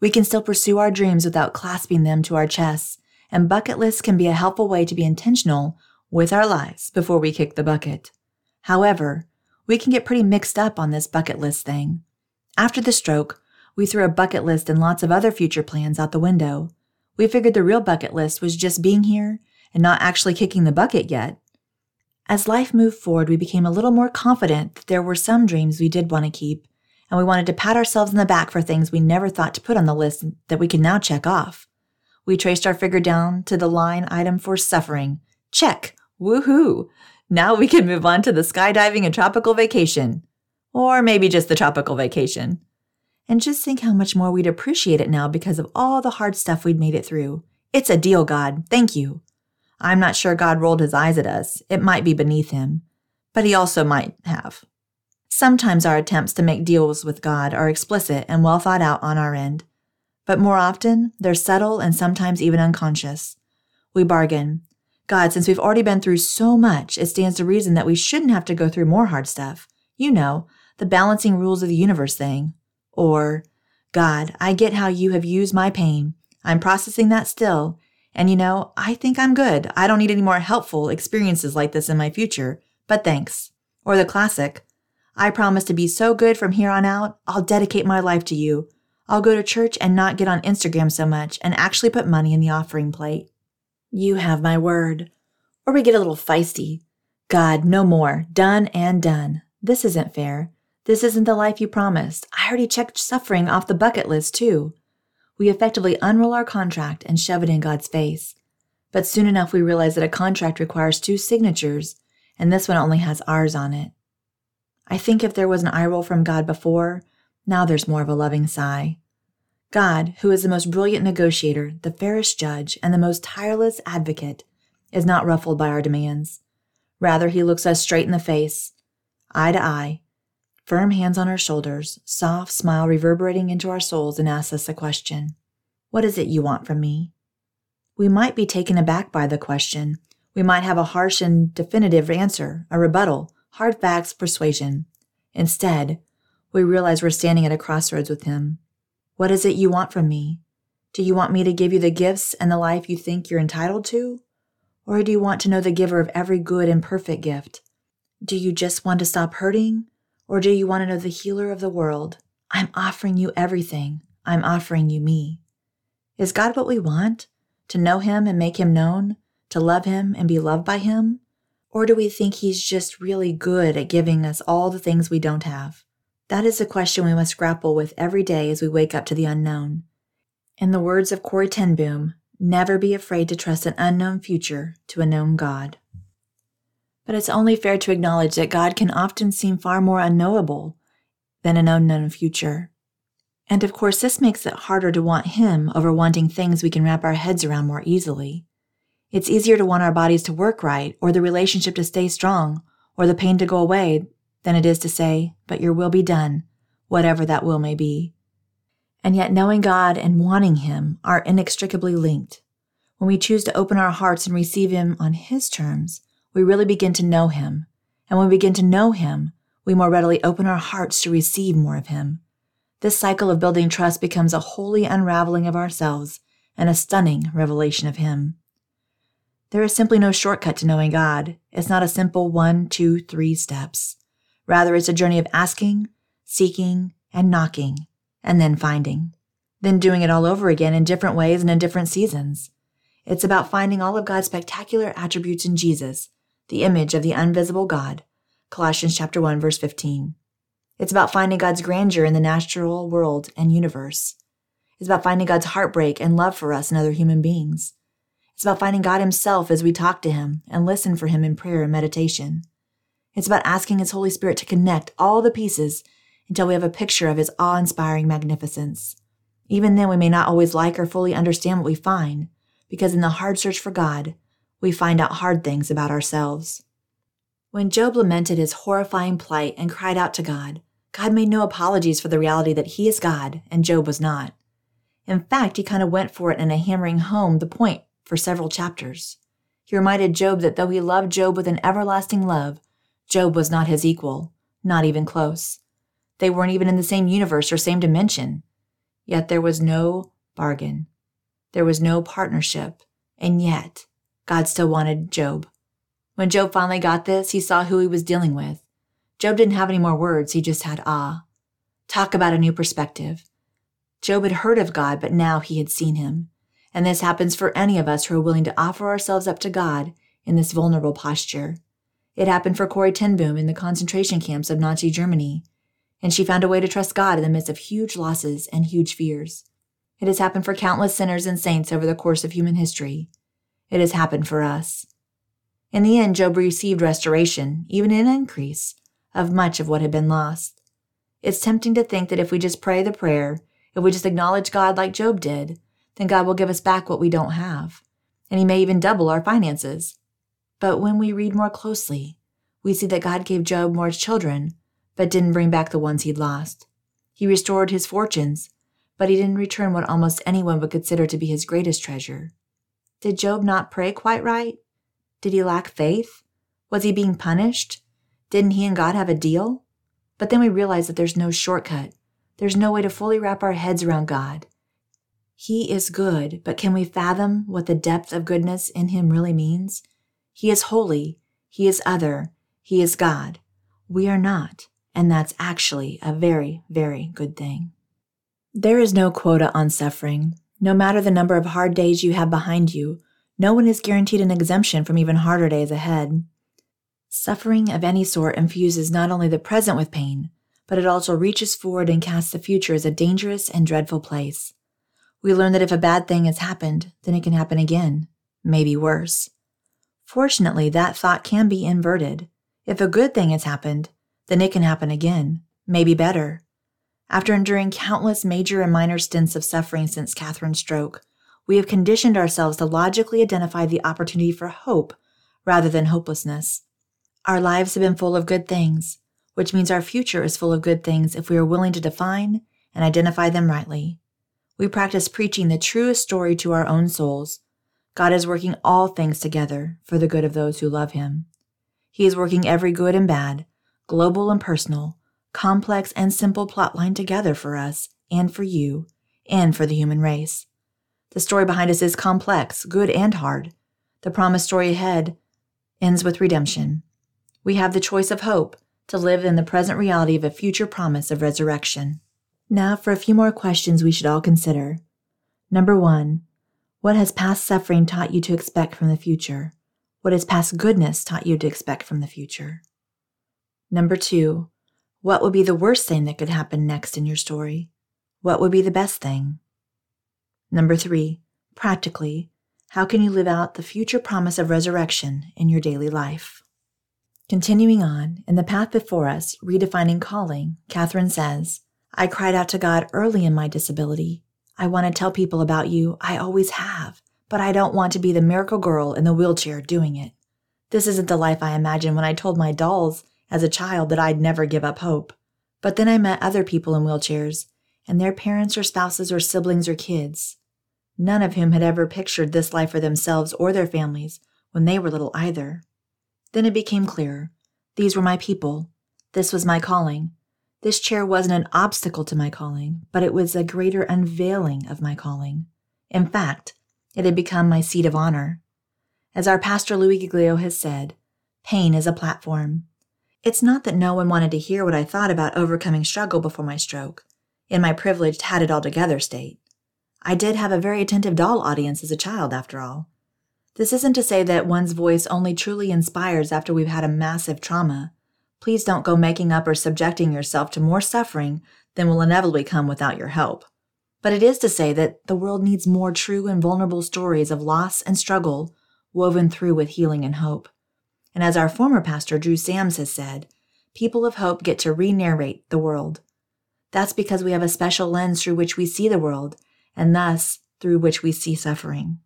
We can still pursue our dreams without clasping them to our chests, and bucket lists can be a helpful way to be intentional with our lives before we kick the bucket. However, we can get pretty mixed up on this bucket list thing. After the stroke, we threw a bucket list and lots of other future plans out the window. We figured the real bucket list was just being here and not actually kicking the bucket yet. As life moved forward, we became a little more confident that there were some dreams we did want to keep, and we wanted to pat ourselves in the back for things we never thought to put on the list that we could now check off. We traced our figure down to the line item for suffering. Check! Woohoo! Now we can move on to the skydiving and tropical vacation. Or maybe just the tropical vacation. And just think how much more we'd appreciate it now because of all the hard stuff we'd made it through. It's a deal, God. Thank you. I'm not sure God rolled his eyes at us. It might be beneath him. But he also might have. Sometimes our attempts to make deals with God are explicit and well thought out on our end. But more often, they're subtle and sometimes even unconscious. We bargain. God, since we've already been through so much, it stands to reason that we shouldn't have to go through more hard stuff. You know, the balancing rules of the universe thing. Or, God, I get how you have used my pain. I'm processing that still. And you know, I think I'm good. I don't need any more helpful experiences like this in my future, but thanks. Or the classic, I promise to be so good from here on out, I'll dedicate my life to you. I'll go to church and not get on Instagram so much and actually put money in the offering plate. You have my word. Or we get a little feisty. God, no more. Done and done. This isn't fair. This isn't the life you promised. I already checked suffering off the bucket list, too. We effectively unroll our contract and shove it in God's face. But soon enough, we realize that a contract requires two signatures, and this one only has ours on it. I think if there was an eye roll from God before, now there's more of a loving sigh. God, who is the most brilliant negotiator, the fairest judge, and the most tireless advocate, is not ruffled by our demands. Rather, he looks us straight in the face, eye to eye, firm hands on our shoulders, soft smile reverberating into our souls, and asks us a question What is it you want from me? We might be taken aback by the question. We might have a harsh and definitive answer, a rebuttal, hard facts, persuasion. Instead, we realize we're standing at a crossroads with Him. What is it you want from me? Do you want me to give you the gifts and the life you think you're entitled to? Or do you want to know the giver of every good and perfect gift? Do you just want to stop hurting? Or do you want to know the healer of the world? I'm offering you everything. I'm offering you me. Is God what we want? To know Him and make Him known? To love Him and be loved by Him? Or do we think He's just really good at giving us all the things we don't have? That is a question we must grapple with every day as we wake up to the unknown. In the words of Corrie ten Boom, never be afraid to trust an unknown future to a known God. But it's only fair to acknowledge that God can often seem far more unknowable than an unknown future. And of course, this makes it harder to want Him over wanting things we can wrap our heads around more easily. It's easier to want our bodies to work right, or the relationship to stay strong, or the pain to go away, than it is to say, But your will be done, whatever that will may be. And yet, knowing God and wanting Him are inextricably linked. When we choose to open our hearts and receive Him on His terms, we really begin to know Him. And when we begin to know Him, we more readily open our hearts to receive more of Him. This cycle of building trust becomes a holy unraveling of ourselves and a stunning revelation of Him. There is simply no shortcut to knowing God. It's not a simple one, two, three steps. Rather, it's a journey of asking, seeking, and knocking, and then finding. Then doing it all over again in different ways and in different seasons. It's about finding all of God's spectacular attributes in Jesus, the image of the invisible God. Colossians chapter 1 verse 15. It's about finding God's grandeur in the natural world and universe. It's about finding God's heartbreak and love for us and other human beings. It's about finding God Himself as we talk to Him and listen for Him in prayer and meditation. It's about asking His Holy Spirit to connect all the pieces until we have a picture of His awe inspiring magnificence. Even then, we may not always like or fully understand what we find, because in the hard search for God, we find out hard things about ourselves. When Job lamented his horrifying plight and cried out to God, God made no apologies for the reality that he is God and Job was not. In fact, he kind of went for it in a hammering home the point for several chapters. He reminded Job that though he loved Job with an everlasting love, Job was not his equal, not even close. They weren't even in the same universe or same dimension. Yet there was no bargain. There was no partnership. And yet, God still wanted Job. When Job finally got this, he saw who he was dealing with. Job didn't have any more words, he just had awe. Talk about a new perspective. Job had heard of God, but now he had seen him. And this happens for any of us who are willing to offer ourselves up to God in this vulnerable posture. It happened for Corrie ten Boom in the concentration camps of Nazi Germany, and she found a way to trust God in the midst of huge losses and huge fears. It has happened for countless sinners and saints over the course of human history. It has happened for us. In the end, Job received restoration, even an increase, of much of what had been lost. It's tempting to think that if we just pray the prayer, if we just acknowledge God like Job did, then God will give us back what we don't have, and He may even double our finances. But when we read more closely, we see that God gave Job more children, but didn't bring back the ones he'd lost. He restored his fortunes, but he didn't return what almost anyone would consider to be his greatest treasure. Did Job not pray quite right? Did he lack faith? Was he being punished? Didn't he and God have a deal? But then we realize that there's no shortcut. There's no way to fully wrap our heads around God. He is good, but can we fathom what the depth of goodness in him really means? He is holy. He is other. He is God. We are not, and that's actually a very, very good thing. There is no quota on suffering. No matter the number of hard days you have behind you, no one is guaranteed an exemption from even harder days ahead. Suffering of any sort infuses not only the present with pain, but it also reaches forward and casts the future as a dangerous and dreadful place. We learn that if a bad thing has happened, then it can happen again, maybe worse. Fortunately, that thought can be inverted. If a good thing has happened, then it can happen again, maybe better. After enduring countless major and minor stints of suffering since Katherine's stroke, we have conditioned ourselves to logically identify the opportunity for hope rather than hopelessness. Our lives have been full of good things, which means our future is full of good things if we are willing to define and identify them rightly. We practice preaching the truest story to our own souls. God is working all things together for the good of those who love Him. He is working every good and bad, global and personal, complex and simple plotline together for us and for you and for the human race. The story behind us is complex, good and hard. The promised story ahead ends with redemption. We have the choice of hope to live in the present reality of a future promise of resurrection. Now, for a few more questions we should all consider. Number one, what has past suffering taught you to expect from the future? What has past goodness taught you to expect from the future? Number two, what would be the worst thing that could happen next in your story? What would be the best thing? Number three, practically, how can you live out the future promise of resurrection in your daily life? Continuing on, in the path before us, redefining calling, Katherine says, I cried out to God early in my disability. I want to tell people about you. I always have, but I don't want to be the miracle girl in the wheelchair doing it. This isn't the life I imagined when I told my dolls as a child that I'd never give up hope. But then I met other people in wheelchairs, and their parents or spouses or siblings or kids, none of whom had ever pictured this life for themselves or their families when they were little either. Then it became clear these were my people. This was my calling. This chair wasn't an obstacle to my calling, but it was a greater unveiling of my calling. In fact, it had become my seat of honor. As our pastor Louis Giglio has said, pain is a platform. It's not that no one wanted to hear what I thought about overcoming struggle before my stroke, in my privileged had it all together state. I did have a very attentive doll audience as a child, after all. This isn't to say that one's voice only truly inspires after we've had a massive trauma. Please don't go making up or subjecting yourself to more suffering than will inevitably come without your help. But it is to say that the world needs more true and vulnerable stories of loss and struggle woven through with healing and hope. And as our former pastor Drew Sams has said, people of hope get to re narrate the world. That's because we have a special lens through which we see the world, and thus through which we see suffering.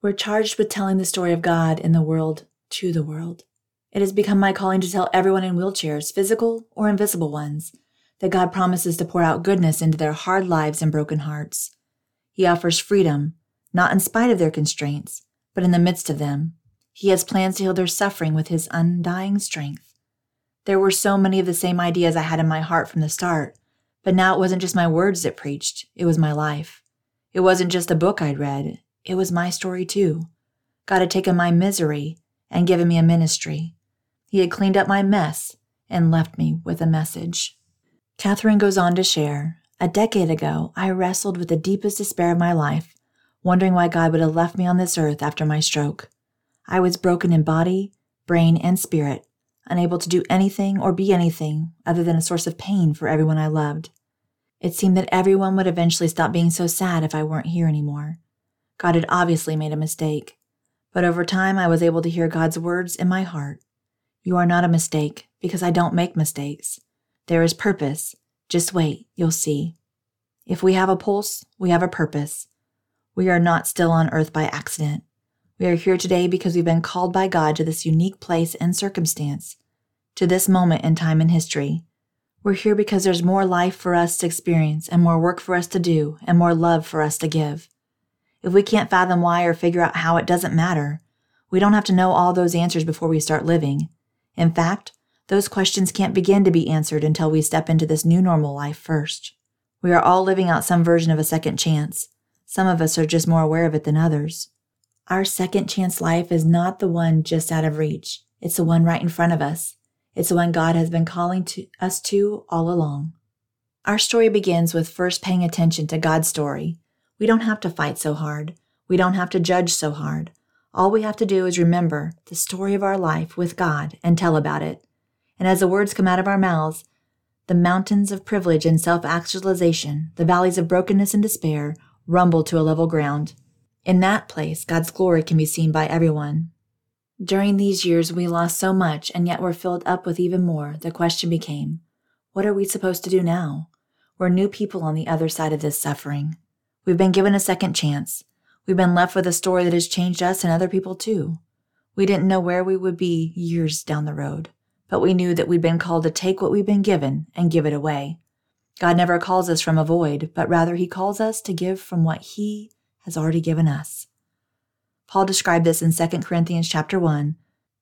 We're charged with telling the story of God in the world to the world. It has become my calling to tell everyone in wheelchairs, physical or invisible ones, that God promises to pour out goodness into their hard lives and broken hearts. He offers freedom, not in spite of their constraints, but in the midst of them. He has plans to heal their suffering with his undying strength. There were so many of the same ideas I had in my heart from the start, but now it wasn't just my words that preached, it was my life. It wasn't just a book I'd read, it was my story too. God had taken my misery and given me a ministry. He had cleaned up my mess and left me with a message. Katherine goes on to share A decade ago, I wrestled with the deepest despair of my life, wondering why God would have left me on this earth after my stroke. I was broken in body, brain, and spirit, unable to do anything or be anything other than a source of pain for everyone I loved. It seemed that everyone would eventually stop being so sad if I weren't here anymore. God had obviously made a mistake, but over time I was able to hear God's words in my heart You are not a mistake, because I don't make mistakes. There is purpose. Just wait, you'll see. If we have a pulse, we have a purpose. We are not still on earth by accident. We are here today because we've been called by God to this unique place and circumstance, to this moment in time and history. We're here because there's more life for us to experience and more work for us to do and more love for us to give. If we can't fathom why or figure out how, it doesn't matter. We don't have to know all those answers before we start living. In fact, those questions can't begin to be answered until we step into this new normal life first. We are all living out some version of a second chance. Some of us are just more aware of it than others. Our second chance life is not the one just out of reach. It's the one right in front of us. It's the one God has been calling to us to all along. Our story begins with first paying attention to God's story. We don't have to fight so hard. We don't have to judge so hard. All we have to do is remember the story of our life with God and tell about it. And as the words come out of our mouths, the mountains of privilege and self actualization, the valleys of brokenness and despair, rumble to a level ground. In that place, God's glory can be seen by everyone. During these years, we lost so much, and yet were filled up with even more. The question became, what are we supposed to do now? We're new people on the other side of this suffering. We've been given a second chance. We've been left with a story that has changed us and other people too. We didn't know where we would be years down the road, but we knew that we'd been called to take what we've been given and give it away. God never calls us from a void, but rather he calls us to give from what he has already given us. Paul described this in 2 Corinthians chapter 1,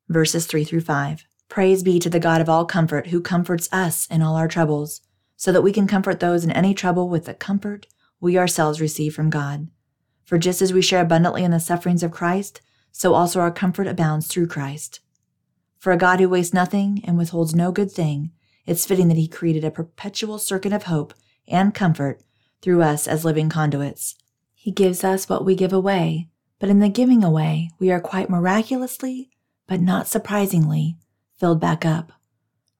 verses 3 through 5. Praise be to the God of all comfort who comforts us in all our troubles, so that we can comfort those in any trouble with the comfort we ourselves receive from God. For just as we share abundantly in the sufferings of Christ, so also our comfort abounds through Christ. For a God who wastes nothing and withholds no good thing, it's fitting that he created a perpetual circuit of hope and comfort through us as living conduits. He gives us what we give away, but in the giving away, we are quite miraculously, but not surprisingly, filled back up.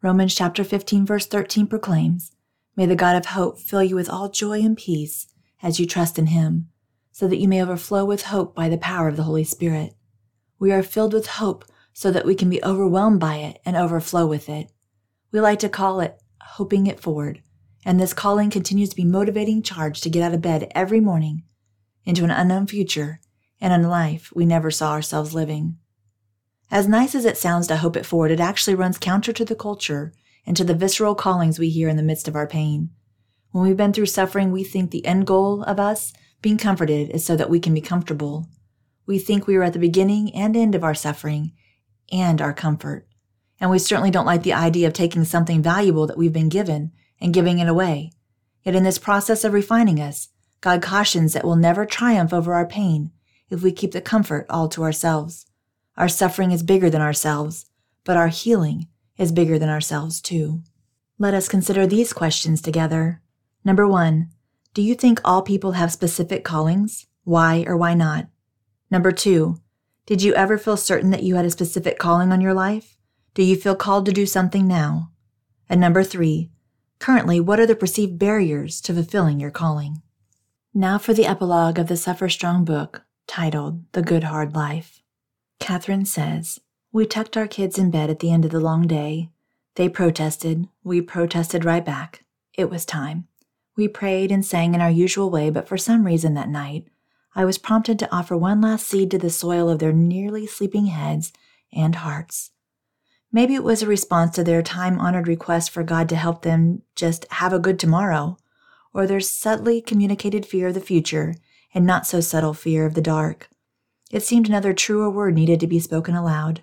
Romans chapter 15 verse 13 proclaims, May the God of hope fill you with all joy and peace as you trust in him, so that you may overflow with hope by the power of the Holy Spirit. We are filled with hope so that we can be overwhelmed by it and overflow with it. We like to call it hoping it forward, and this calling continues to be motivating charge to get out of bed every morning into an unknown future and a life we never saw ourselves living. As nice as it sounds to hope it forward, it actually runs counter to the culture and to the visceral callings we hear in the midst of our pain. When we've been through suffering, we think the end goal of us being comforted is so that we can be comfortable. We think we are at the beginning and end of our suffering and our comfort. And we certainly don't like the idea of taking something valuable that we've been given and giving it away. Yet in this process of refining us, God cautions that we'll never triumph over our pain if we keep the comfort all to ourselves. Our suffering is bigger than ourselves, but our healing is bigger than ourselves too. Let us consider these questions together. Number one, do you think all people have specific callings? Why or why not? Number two, did you ever feel certain that you had a specific calling on your life? Do you feel called to do something now? And number three, currently, what are the perceived barriers to fulfilling your calling? Now for the epilogue of the Suffer Strong book titled The Good Hard Life. Katherine says, We tucked our kids in bed at the end of the long day. They protested. We protested right back. It was time. We prayed and sang in our usual way, but for some reason that night, I was prompted to offer one last seed to the soil of their nearly sleeping heads and hearts. Maybe it was a response to their time honored request for God to help them just have a good tomorrow, or their subtly communicated fear of the future and not so subtle fear of the dark. It seemed another truer word needed to be spoken aloud.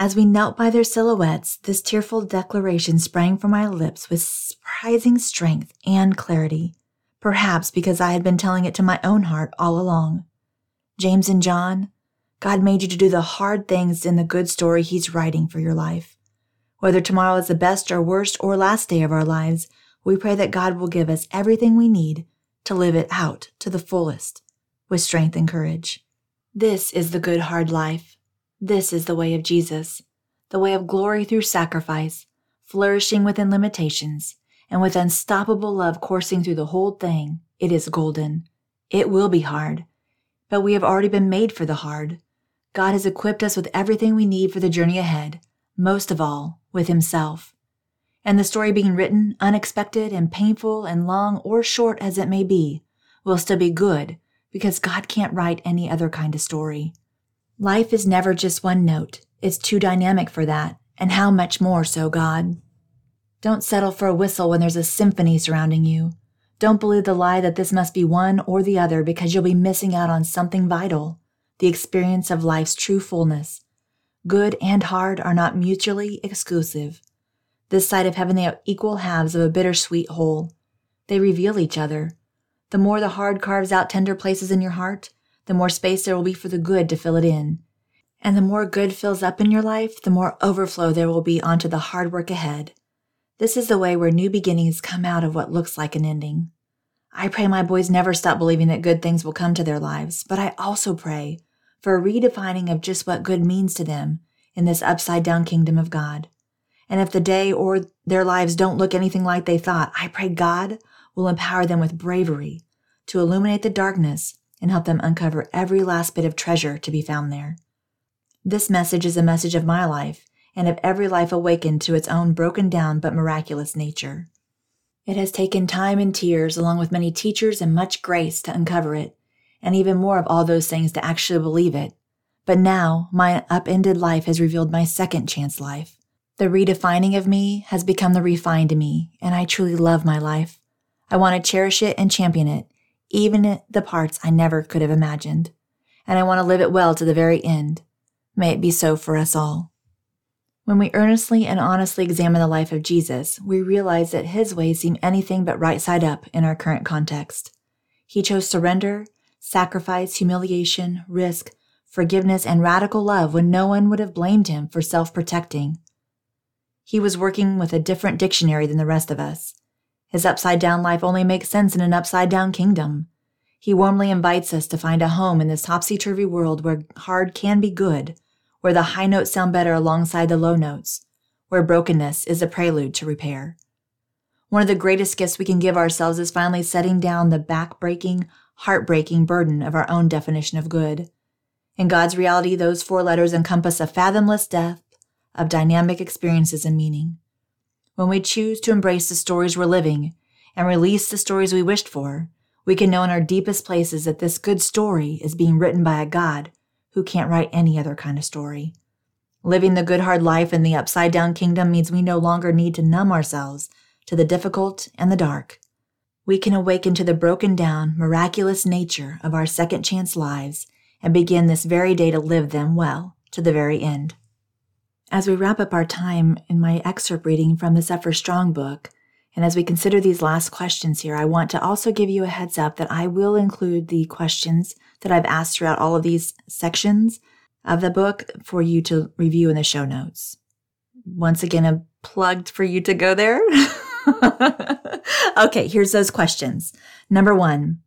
As we knelt by their silhouettes, this tearful declaration sprang from my lips with surprising strength and clarity perhaps because I had been telling it to my own heart all along. James and John, God made you to do the hard things in the good story He's writing for your life. Whether tomorrow is the best or worst or last day of our lives, we pray that God will give us everything we need to live it out to the fullest with strength and courage. This is the good hard life. This is the way of Jesus, the way of glory through sacrifice, flourishing within limitations, and with unstoppable love coursing through the whole thing, it is golden. It will be hard, but we have already been made for the hard. God has equipped us with everything we need for the journey ahead, most of all, with Himself. And the story being written, unexpected and painful and long or short as it may be, will still be good because God can't write any other kind of story. Life is never just one note, it's too dynamic for that, and how much more so God. Don't settle for a whistle when there's a symphony surrounding you. Don't believe the lie that this must be one or the other because you'll be missing out on something vital the experience of life's true fullness. Good and hard are not mutually exclusive. This side of heaven, they are equal halves of a bittersweet whole. They reveal each other. The more the hard carves out tender places in your heart, the more space there will be for the good to fill it in. And the more good fills up in your life, the more overflow there will be onto the hard work ahead. This is the way where new beginnings come out of what looks like an ending. I pray my boys never stop believing that good things will come to their lives, but I also pray for a redefining of just what good means to them in this upside down kingdom of God. And if the day or their lives don't look anything like they thought, I pray God will empower them with bravery to illuminate the darkness and help them uncover every last bit of treasure to be found there. This message is a message of my life and of every life awakened to its own broken down but miraculous nature. It has taken time and tears, along with many teachers and much grace, to uncover it, and even more of all those things to actually believe it. But now, my upended life has revealed my second chance life. The redefining of me has become the refined me, and I truly love my life. I want to cherish it and champion it, even the parts I never could have imagined. And I want to live it well to the very end. May it be so for us all. When we earnestly and honestly examine the life of Jesus, we realize that his ways seem anything but right side up in our current context. He chose surrender, sacrifice, humiliation, risk forgiveness, and radical love when no one would have blamed him for self protecting. He was working with a different dictionary than the rest of us. His upside down life only makes sense in an upside down kingdom. He warmly invites us to find a home in this topsy turvy world where hard can be good, where the high notes sound better alongside the low notes, where brokenness is a prelude to repair. One of the greatest gifts we can give ourselves is finally setting down the back-breaking, heartbreaking burden of our own definition of good. In God's reality, those four letters encompass a fathomless depth of dynamic experiences and meaning. When we choose to embrace the stories we're living and release the stories we wished for, we can know in our deepest places that this good story is being written by a God who can't write any other kind of story. Living the good hard life in the upside down kingdom means we no longer need to numb ourselves to the difficult and the dark. We can awaken to the broken down, miraculous nature of our second chance lives and begin this very day to live them well to the very end. As we wrap up our time in my excerpt reading from the Suffer Strong book, and as we consider these last questions here, I want to also give you a heads up that I will include the questions that I've asked throughout all of these sections of the book for you to review in the show notes. Once again, a plugged for you to go there. <laughs> okay, here's those questions. Number one,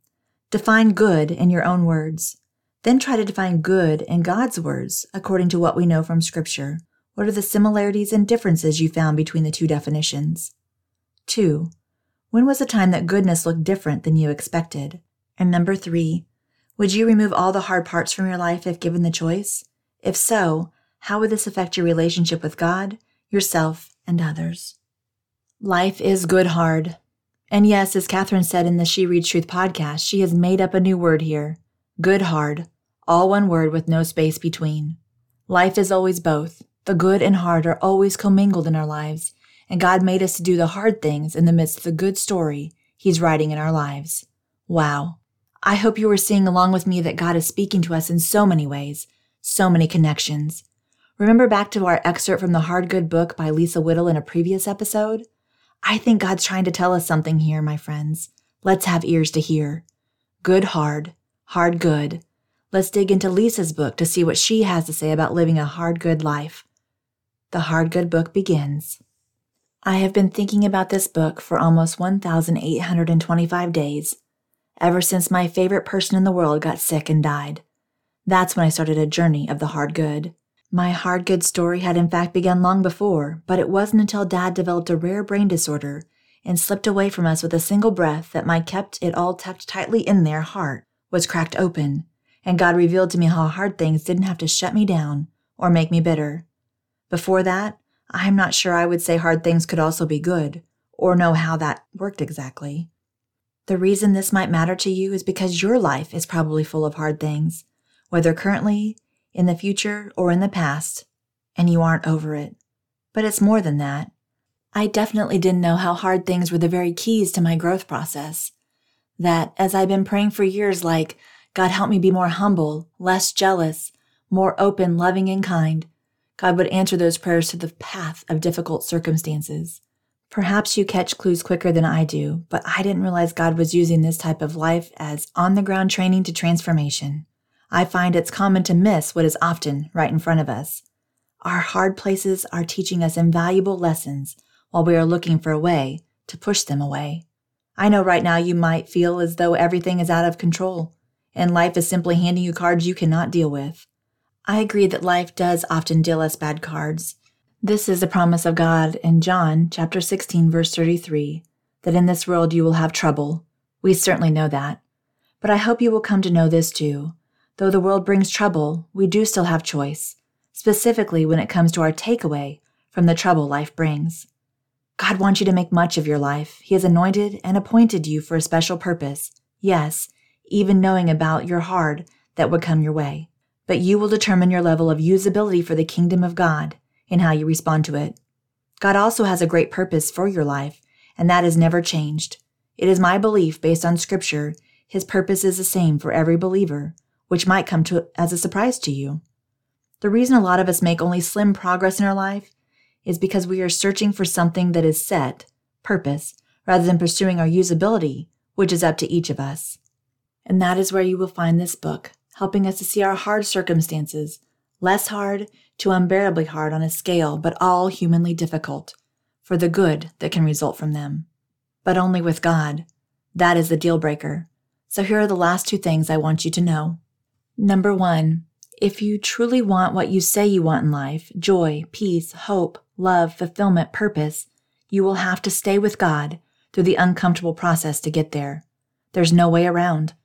define good in your own words. Then try to define good in God's words according to what we know from Scripture. What are the similarities and differences you found between the two definitions? Two, when was the time that goodness looked different than you expected? And number three, would you remove all the hard parts from your life if given the choice? If so, how would this affect your relationship with God, yourself, and others? Life is good hard. And yes, as Katherine said in the She Reads Truth podcast, she has made up a new word here good hard, all one word with no space between. Life is always both. The good and hard are always commingled in our lives, and God made us to do the hard things in the midst of the good story He's writing in our lives. Wow. I hope you are seeing along with me that God is speaking to us in so many ways, so many connections. Remember back to our excerpt from the Hard Good book by Lisa Whittle in a previous episode? I think God's trying to tell us something here, my friends. Let's have ears to hear. Good hard, hard good. Let's dig into Lisa's book to see what she has to say about living a hard good life. The Hard Good book begins. I have been thinking about this book for almost 1,825 days, ever since my favorite person in the world got sick and died. That's when I started a journey of the hard good. My hard good story had in fact begun long before, but it wasn't until Dad developed a rare brain disorder and slipped away from us with a single breath that my kept it all tucked tightly in there heart was cracked open, and God revealed to me how hard things didn't have to shut me down or make me bitter. Before that, I'm not sure I would say hard things could also be good, or know how that worked exactly. The reason this might matter to you is because your life is probably full of hard things, whether currently in the future or in the past, and you aren't over it. But it's more than that. I definitely didn't know how hard things were the very keys to my growth process. That, as I've been praying for years, like, God help me be more humble, less jealous, more open, loving, and kind, God would answer those prayers to the path of difficult circumstances. Perhaps you catch clues quicker than I do, but I didn't realize God was using this type of life as on the ground training to transformation. I find it's common to miss what is often right in front of us. Our hard places are teaching us invaluable lessons while we are looking for a way to push them away. I know right now you might feel as though everything is out of control and life is simply handing you cards you cannot deal with. I agree that life does often deal us bad cards. This is the promise of God in John chapter 16 verse 33 that in this world you will have trouble. We certainly know that. But I hope you will come to know this too Though the world brings trouble, we do still have choice, specifically when it comes to our takeaway from the trouble life brings. God wants you to make much of your life. He has anointed and appointed you for a special purpose. Yes, even knowing about your hard that would come your way. But you will determine your level of usability for the kingdom of God in how you respond to it. God also has a great purpose for your life, and that has never changed. It is my belief, based on scripture, his purpose is the same for every believer, which might come to as a surprise to you. The reason a lot of us make only slim progress in our life is because we are searching for something that is set, purpose, rather than pursuing our usability, which is up to each of us. And that is where you will find this book, helping us to see our hard circumstances, less hard to unbearably hard on a scale, but all humanly difficult, for the good that can result from them. But only with God. That is the deal breaker. So here are the last two things I want you to know. Number one, if you truly want what you say you want in life joy, peace, hope, love, fulfillment, purpose you will have to stay with God through the uncomfortable process to get there. There's no way around.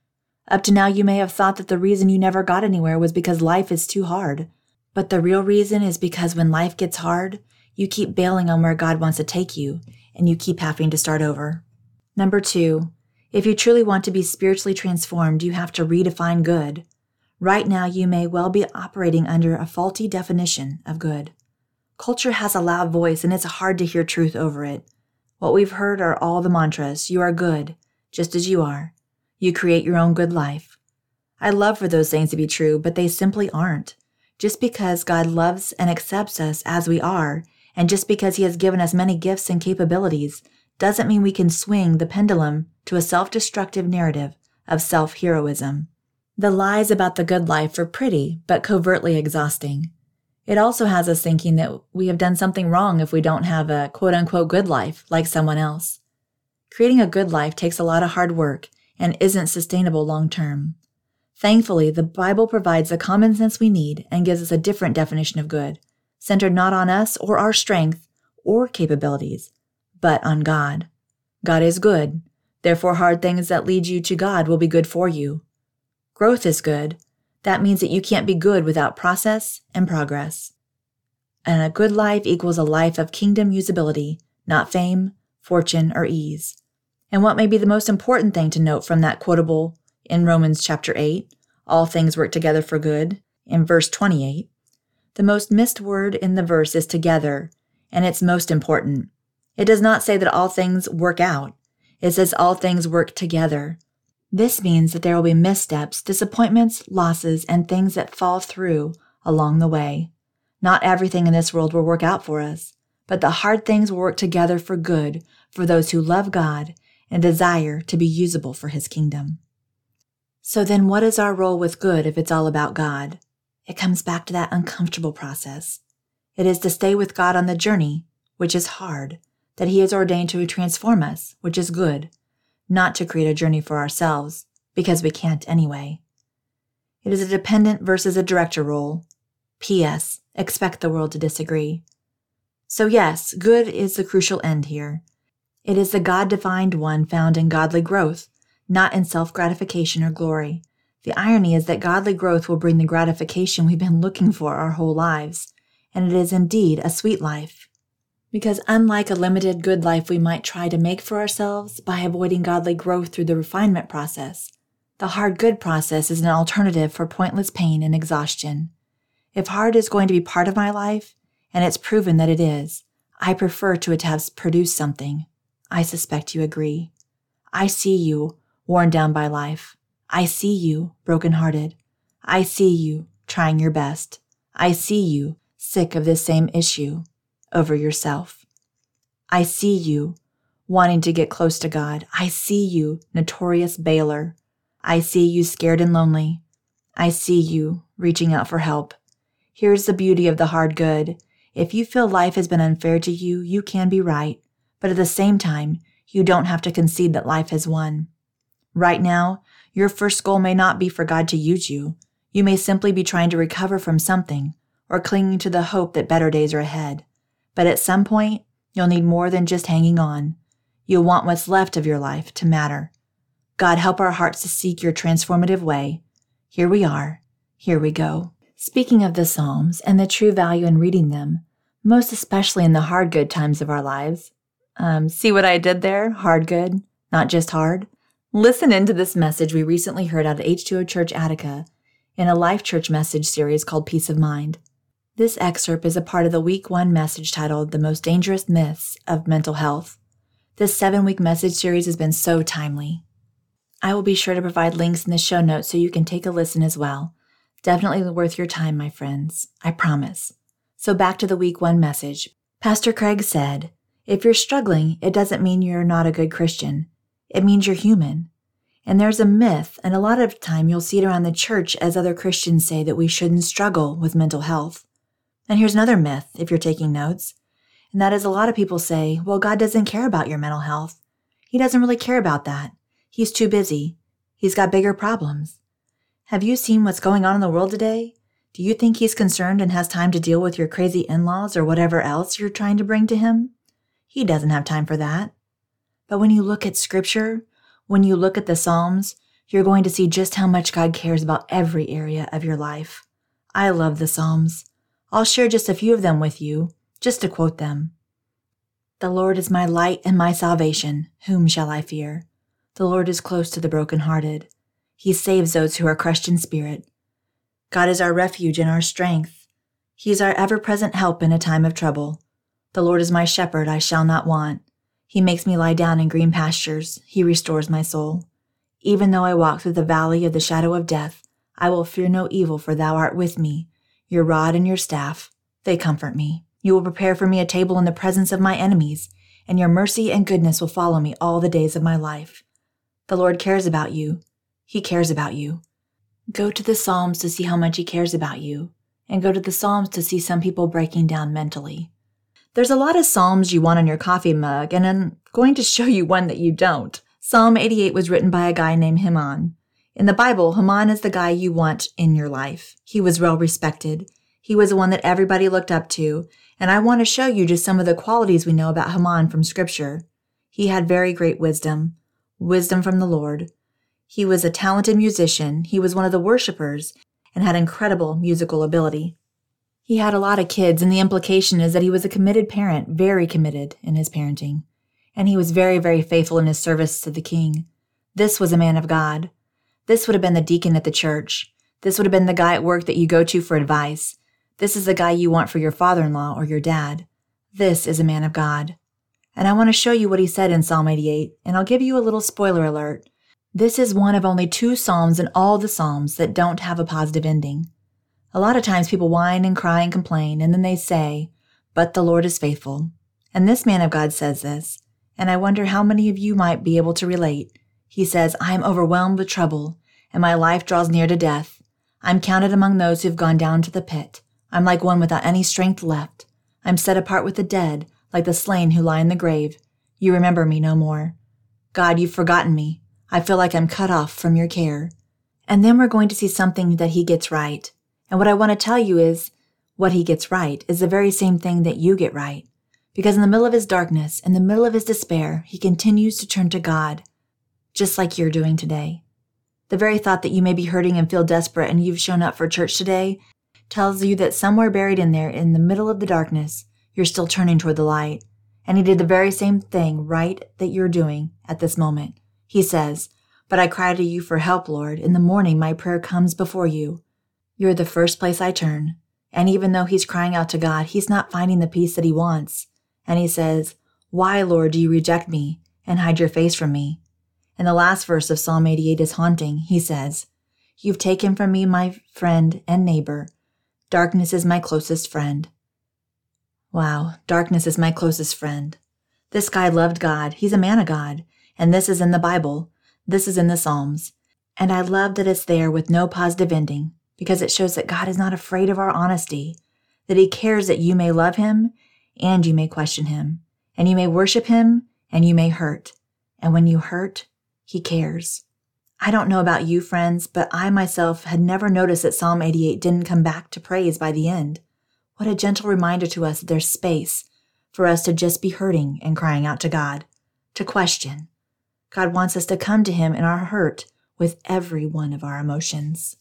Up to now, you may have thought that the reason you never got anywhere was because life is too hard. But the real reason is because when life gets hard, you keep bailing on where God wants to take you, and you keep having to start over. Number two, if you truly want to be spiritually transformed, you have to redefine good. Right now, you may well be operating under a faulty definition of good. Culture has a loud voice and it's hard to hear truth over it. What we've heard are all the mantras you are good, just as you are. You create your own good life. I love for those things to be true, but they simply aren't. Just because God loves and accepts us as we are, and just because He has given us many gifts and capabilities, doesn't mean we can swing the pendulum to a self destructive narrative of self heroism. The lies about the good life are pretty, but covertly exhausting. It also has us thinking that we have done something wrong if we don't have a quote unquote good life like someone else. Creating a good life takes a lot of hard work and isn't sustainable long term. Thankfully, the Bible provides the common sense we need and gives us a different definition of good, centered not on us or our strength or capabilities, but on God. God is good. Therefore, hard things that lead you to God will be good for you. Growth is good. That means that you can't be good without process and progress. And a good life equals a life of kingdom usability, not fame, fortune, or ease. And what may be the most important thing to note from that quotable in Romans chapter 8, all things work together for good, in verse 28, the most missed word in the verse is together, and it's most important. It does not say that all things work out. It says all things work together. This means that there will be missteps, disappointments, losses, and things that fall through along the way. Not everything in this world will work out for us, but the hard things will work together for good for those who love God and desire to be usable for His kingdom. So then, what is our role with good if it's all about God? It comes back to that uncomfortable process. It is to stay with God on the journey, which is hard, that He has ordained to transform us, which is good, not to create a journey for ourselves, because we can't anyway. It is a dependent versus a director role. P.S. Expect the world to disagree. So, yes, good is the crucial end here. It is the God defined one found in godly growth, not in self gratification or glory. The irony is that godly growth will bring the gratification we've been looking for our whole lives, and it is indeed a sweet life. Because unlike a limited good life we might try to make for ourselves by avoiding godly growth through the refinement process, the hard good process is an alternative for pointless pain and exhaustion. If hard is going to be part of my life, and it's proven that it is, I prefer to it have produced something. I suspect you agree. I see you, worn down by life. I see you, broken-hearted. I see you, trying your best. I see you, sick of this same issue over yourself. I see you, wanting to get close to God. I see you, notorious bailer. I see you, scared and lonely. I see you, reaching out for help. Here's the beauty of the hard good. If you feel life has been unfair to you, you can be right. But at the same time, you don't have to concede that life has won. Right now, your first goal may not be for God to use you. You may simply be trying to recover from something or clinging to the hope that better days are ahead. But at some point, you'll need more than just hanging on. You'll want what's left of your life to matter. God, help our hearts to seek your transformative way. Here we are. Here we go. Speaking of the Psalms and the true value in reading them, most especially in the hard good times of our lives. Um, see what I did there? Hard good, not just hard. Listen into this message we recently heard out of H2O Church Attica in a Life Church message series called Peace of Mind. This excerpt is a part of the week one message titled The Most Dangerous Myths of Mental Health. This seven week message series has been so timely. I will be sure to provide links in the show notes so you can take a listen as well. Definitely worth your time, my friends. I promise. So back to the week one message. Pastor Craig said, If you're struggling, it doesn't mean you're not a good Christian. It means you're human. And there's a myth, and a lot of time you'll see it around the church as other Christians say that we shouldn't struggle with mental health. And here's another myth, if you're taking notes, and that is a lot of people say, well, God doesn't care about your mental health. He doesn't really care about that. He's too busy. He's got bigger problems. Have you seen what's going on in the world today? Do you think he's concerned and has time to deal with your crazy in laws or whatever else you're trying to bring to him? He doesn't have time for that. But when you look at scripture, when you look at the Psalms, you're going to see just how much God cares about every area of your life. I love the Psalms. I'll share just a few of them with you, just to quote them. The Lord is my light and my salvation. Whom shall I fear? The Lord is close to the brokenhearted. He saves those who are crushed in spirit. God is our refuge and our strength. He is our ever present help in a time of trouble. The Lord is my shepherd, I shall not want. He makes me lie down in green pastures. He restores my soul. Even though I walk through the valley of the shadow of death, I will fear no evil, for thou art with me. Your rod and your staff, they comfort me. You will prepare for me a table in the presence of my enemies, and your mercy and goodness will follow me all the days of my life. The Lord cares about you. He cares about you. Go to the Psalms to see how much He cares about you, and go to the Psalms to see some people breaking down mentally. There's a lot of Psalms you want on your coffee mug, and I'm going to show you one that you don't. Psalm 88 was written by a guy named Heman. In the Bible, Heman is the guy you want in your life. He was well respected. He was the one that everybody looked up to, and I want to show you just some of the qualities we know about Heman from Scripture. He had very great wisdom, wisdom from the Lord. He was a talented musician, he was one of the worshippers, and had incredible musical ability. He had a lot of kids, and the implication is that he was a committed parent, very committed in his parenting. And he was very, very faithful in his service to the king. This was a man of God. This would have been the deacon at the church. This would have been the guy at work that you go to for advice. This is the guy you want for your father in law or your dad. This is a man of God. And I want to show you what he said in Psalm 88, and I'll give you a little spoiler alert. This is one of only two Psalms in all the Psalms that don't have a positive ending. A lot of times people whine and cry and complain, and then they say, But the Lord is faithful. And this man of God says this, and I wonder how many of you might be able to relate. He says, I am overwhelmed with trouble, and my life draws near to death. I'm counted among those who have gone down to the pit. I'm like one without any strength left. I'm set apart with the dead, like the slain who lie in the grave. You remember me no more. God, you've forgotten me. I feel like I'm cut off from your care. And then we're going to see something that he gets right. And what I want to tell you is what he gets right is the very same thing that you get right. Because in the middle of his darkness, in the middle of his despair, he continues to turn to God, just like you're doing today. The very thought that you may be hurting and feel desperate and you've shown up for church today tells you that somewhere buried in there, in the middle of the darkness, you're still turning toward the light. And he did the very same thing right that you're doing at this moment. He says, But I cry to you for help, Lord. In the morning, my prayer comes before you. You're the first place I turn. And even though he's crying out to God, he's not finding the peace that he wants. And he says, Why, Lord, do you reject me and hide your face from me? And the last verse of Psalm 88 is haunting. He says, You've taken from me my friend and neighbor. Darkness is my closest friend. Wow, darkness is my closest friend. This guy loved God. He's a man of God. And this is in the Bible. This is in the Psalms. And I love that it's there with no positive ending because it shows that God is not afraid of our honesty, that He cares that you may love Him and you may question Him, and you may worship Him and you may hurt. And when you hurt, He cares. I don't know about you, friends, but I myself had never noticed that Psalm 88 didn't come back to praise by the end. What a gentle reminder to us that there's space for us to just be hurting and crying out to God, to question. God wants us to come to Him in our hurt with every one of our emotions.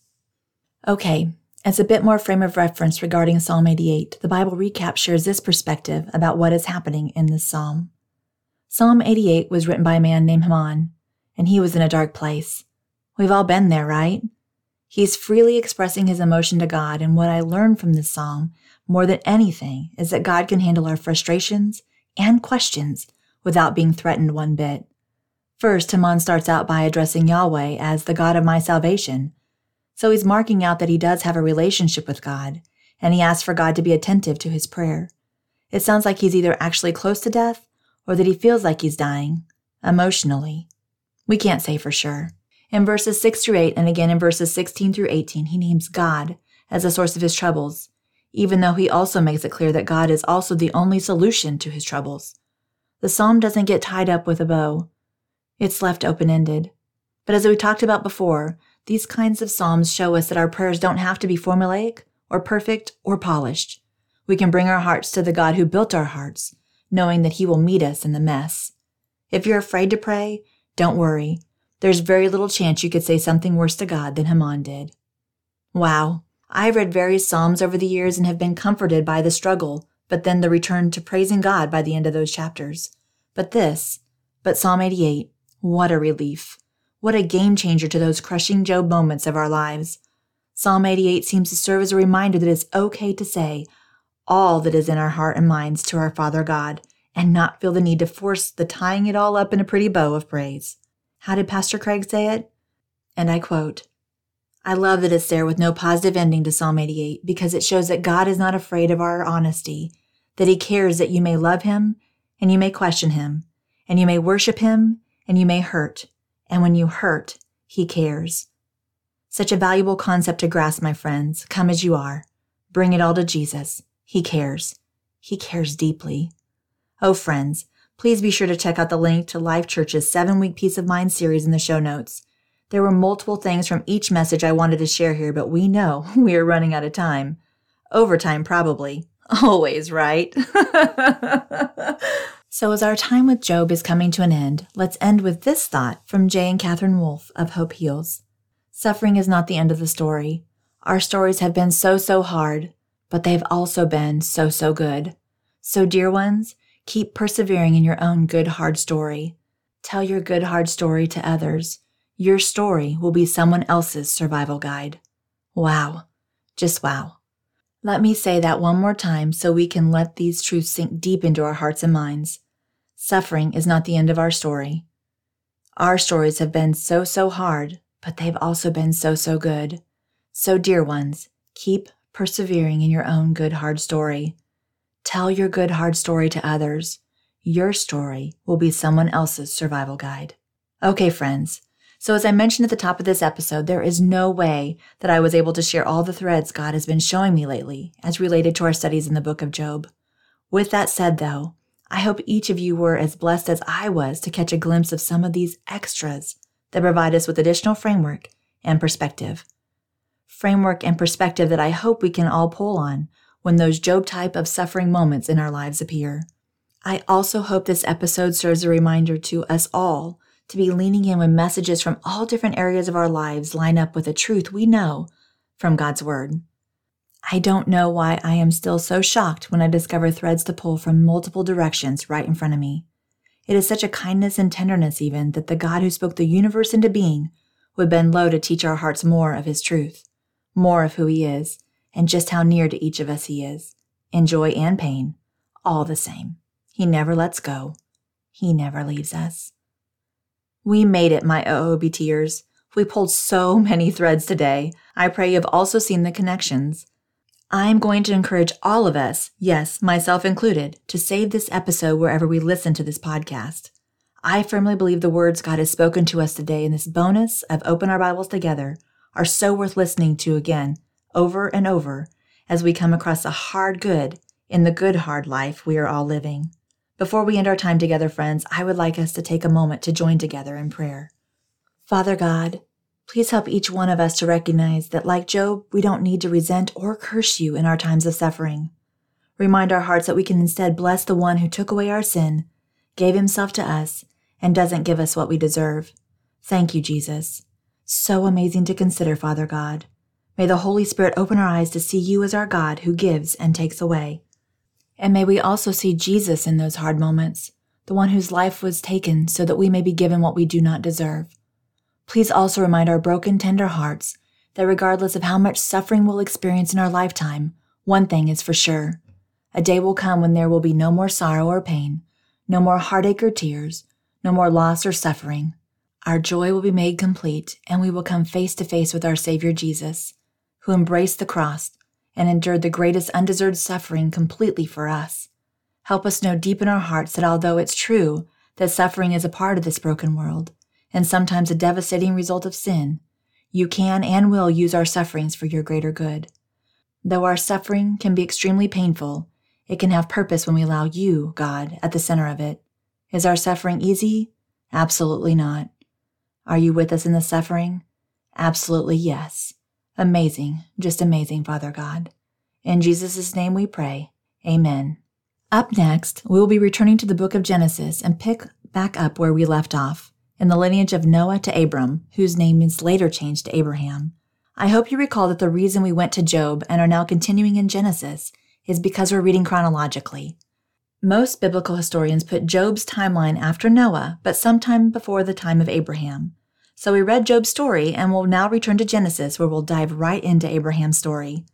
Okay, as a bit more frame of reference regarding Psalm 88, the Bible recaptures this perspective about what is happening in this psalm. Psalm 88 was written by a man named Heman, and he was in a dark place. We've all been there, right? He's freely expressing his emotion to God, and what I learned from this psalm, more than anything, is that God can handle our frustrations and questions without being threatened one bit. First, Heman starts out by addressing Yahweh as the God of my salvation, so he's marking out that he does have a relationship with God, and he asks for God to be attentive to his prayer. It sounds like he's either actually close to death or that he feels like he's dying, emotionally. We can't say for sure. In verses 6 through 8, and again in verses 16 through 18, he names God as the source of his troubles, even though he also makes it clear that God is also the only solution to his troubles. The psalm doesn't get tied up with a bow, it's left open ended. But as we talked about before, these kinds of psalms show us that our prayers don't have to be formulaic or perfect or polished. We can bring our hearts to the God who built our hearts, knowing that he will meet us in the mess. If you're afraid to pray, don't worry. There's very little chance you could say something worse to God than Heman did. Wow, I've read various Psalms over the years and have been comforted by the struggle, but then the return to praising God by the end of those chapters. But this, but Psalm 88, what a relief. What a game changer to those crushing Job moments of our lives. Psalm 88 seems to serve as a reminder that it's okay to say all that is in our heart and minds to our Father God and not feel the need to force the tying it all up in a pretty bow of praise. How did Pastor Craig say it? And I quote, I love that it's there with no positive ending to Psalm 88 because it shows that God is not afraid of our honesty, that He cares that you may love Him and you may question Him, and you may worship Him and you may hurt. And when you hurt, He cares. Such a valuable concept to grasp, my friends. Come as you are. Bring it all to Jesus. He cares. He cares deeply. Oh, friends, please be sure to check out the link to Life Church's seven week Peace of Mind series in the show notes. There were multiple things from each message I wanted to share here, but we know <laughs> we are running out of time. Overtime, probably. <laughs> Always, right? <laughs> so, as our time with Job is coming to an end, let's end with this thought from Jay and Katherine Wolfe of Hope Heals. Suffering is not the end of the story. Our stories have been so, so hard, but they've also been so, so good. So, dear ones, keep persevering in your own good, hard story. Tell your good, hard story to others. Your story will be someone else's survival guide. Wow. Just wow. Let me say that one more time so we can let these truths sink deep into our hearts and minds. Suffering is not the end of our story. Our stories have been so, so hard, but they've also been so, so good. So, dear ones, keep persevering in your own good, hard story. Tell your good, hard story to others. Your story will be someone else's survival guide. Okay, friends, so, as I mentioned at the top of this episode, there is no way that I was able to share all the threads God has been showing me lately as related to our studies in the book of Job. With that said, though, I hope each of you were as blessed as I was to catch a glimpse of some of these extras that provide us with additional framework and perspective. Framework and perspective that I hope we can all pull on when those Job type of suffering moments in our lives appear. I also hope this episode serves a reminder to us all to be leaning in when messages from all different areas of our lives line up with a truth we know from God's Word. I don't know why I am still so shocked when I discover threads to pull from multiple directions right in front of me. It is such a kindness and tenderness, even, that the God who spoke the universe into being would bend low to teach our hearts more of His truth, more of who He is, and just how near to each of us He is, in joy and pain, all the same. He never lets go. He never leaves us. We made it, my OOBTers. We pulled so <laughs> many threads today. I pray you've also seen the connections. I'm going to encourage all of us, yes, myself included, to save this episode wherever we listen to this podcast. I firmly believe the words God has spoken to us today in this bonus of Open Our Bibles Together are so worth listening to again, over and over, as we come across the hard good in the good hard life we are all living. Before we end our time together, friends, I would like us to take a moment to join together in prayer. Father God, please help each one of us to recognize that, like Job, we don't need to resent or curse you in our times of suffering. Remind our hearts that we can instead bless the one who took away our sin, gave himself to us, and doesn't give us what we deserve. Thank you, Jesus. So amazing to consider, Father God. May the Holy Spirit open our eyes to see you as our God who gives and takes away. And may we also see Jesus in those hard moments, the one whose life was taken so that we may be given what we do not deserve. Please also remind our broken, tender hearts that regardless of how much suffering we'll experience in our lifetime, one thing is for sure. A day will come when there will be no more sorrow or pain, no more heartache or tears, no more loss or suffering. Our joy will be made complete, and we will come face to face with our Savior Jesus, who embraced the cross and endured the greatest undeserved suffering completely for us. Help us know deep in our hearts that although it's true that suffering is a part of this broken world, and sometimes a devastating result of sin, you can and will use our sufferings for your greater good. Though our suffering can be extremely painful, it can have purpose when we allow you, God, at the center of it. Is our suffering easy? Absolutely not. Are you with us in the suffering? Absolutely yes. Amazing, just amazing, Father God. In Jesus' name we pray. Amen. Up next, we will be returning to the book of Genesis and pick back up where we left off, in the lineage of Noah to Abram, whose name is later changed to Abraham. I hope you recall that the reason we went to Job and are now continuing in Genesis is because we're reading chronologically. Most biblical historians put Job's timeline after Noah, but sometime before the time of Abraham. So we read Job's story and will now return to Genesis, where we'll dive right into Abraham's story.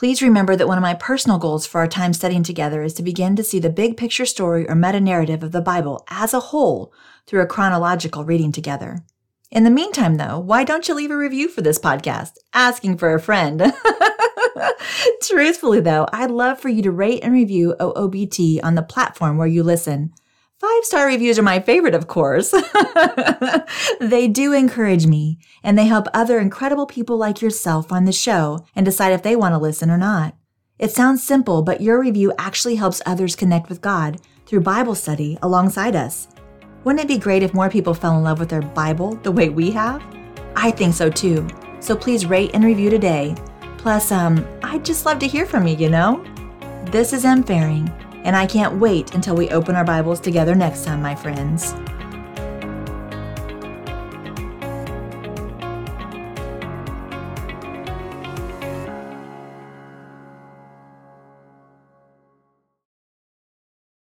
Please remember that one of my personal goals for our time studying together is to begin to see the big picture story or meta narrative of the Bible as a whole through a chronological reading together. In the meantime, though, why don't you leave a review for this podcast? Asking for a friend. <laughs> Truthfully, though, I'd love for you to rate and review OOBT on the platform where you listen. Five star reviews are my favorite, of course. <laughs> they do encourage me, and they help other incredible people like yourself find the show and decide if they want to listen or not. It sounds simple, but your review actually helps others connect with God through Bible study alongside us. Wouldn't it be great if more people fell in love with their Bible the way we have? I think so too. So please rate and review today. Plus, um, I'd just love to hear from you, you know? This is M. Faring, and I can't wait until we open our Bibles together next time, my friends.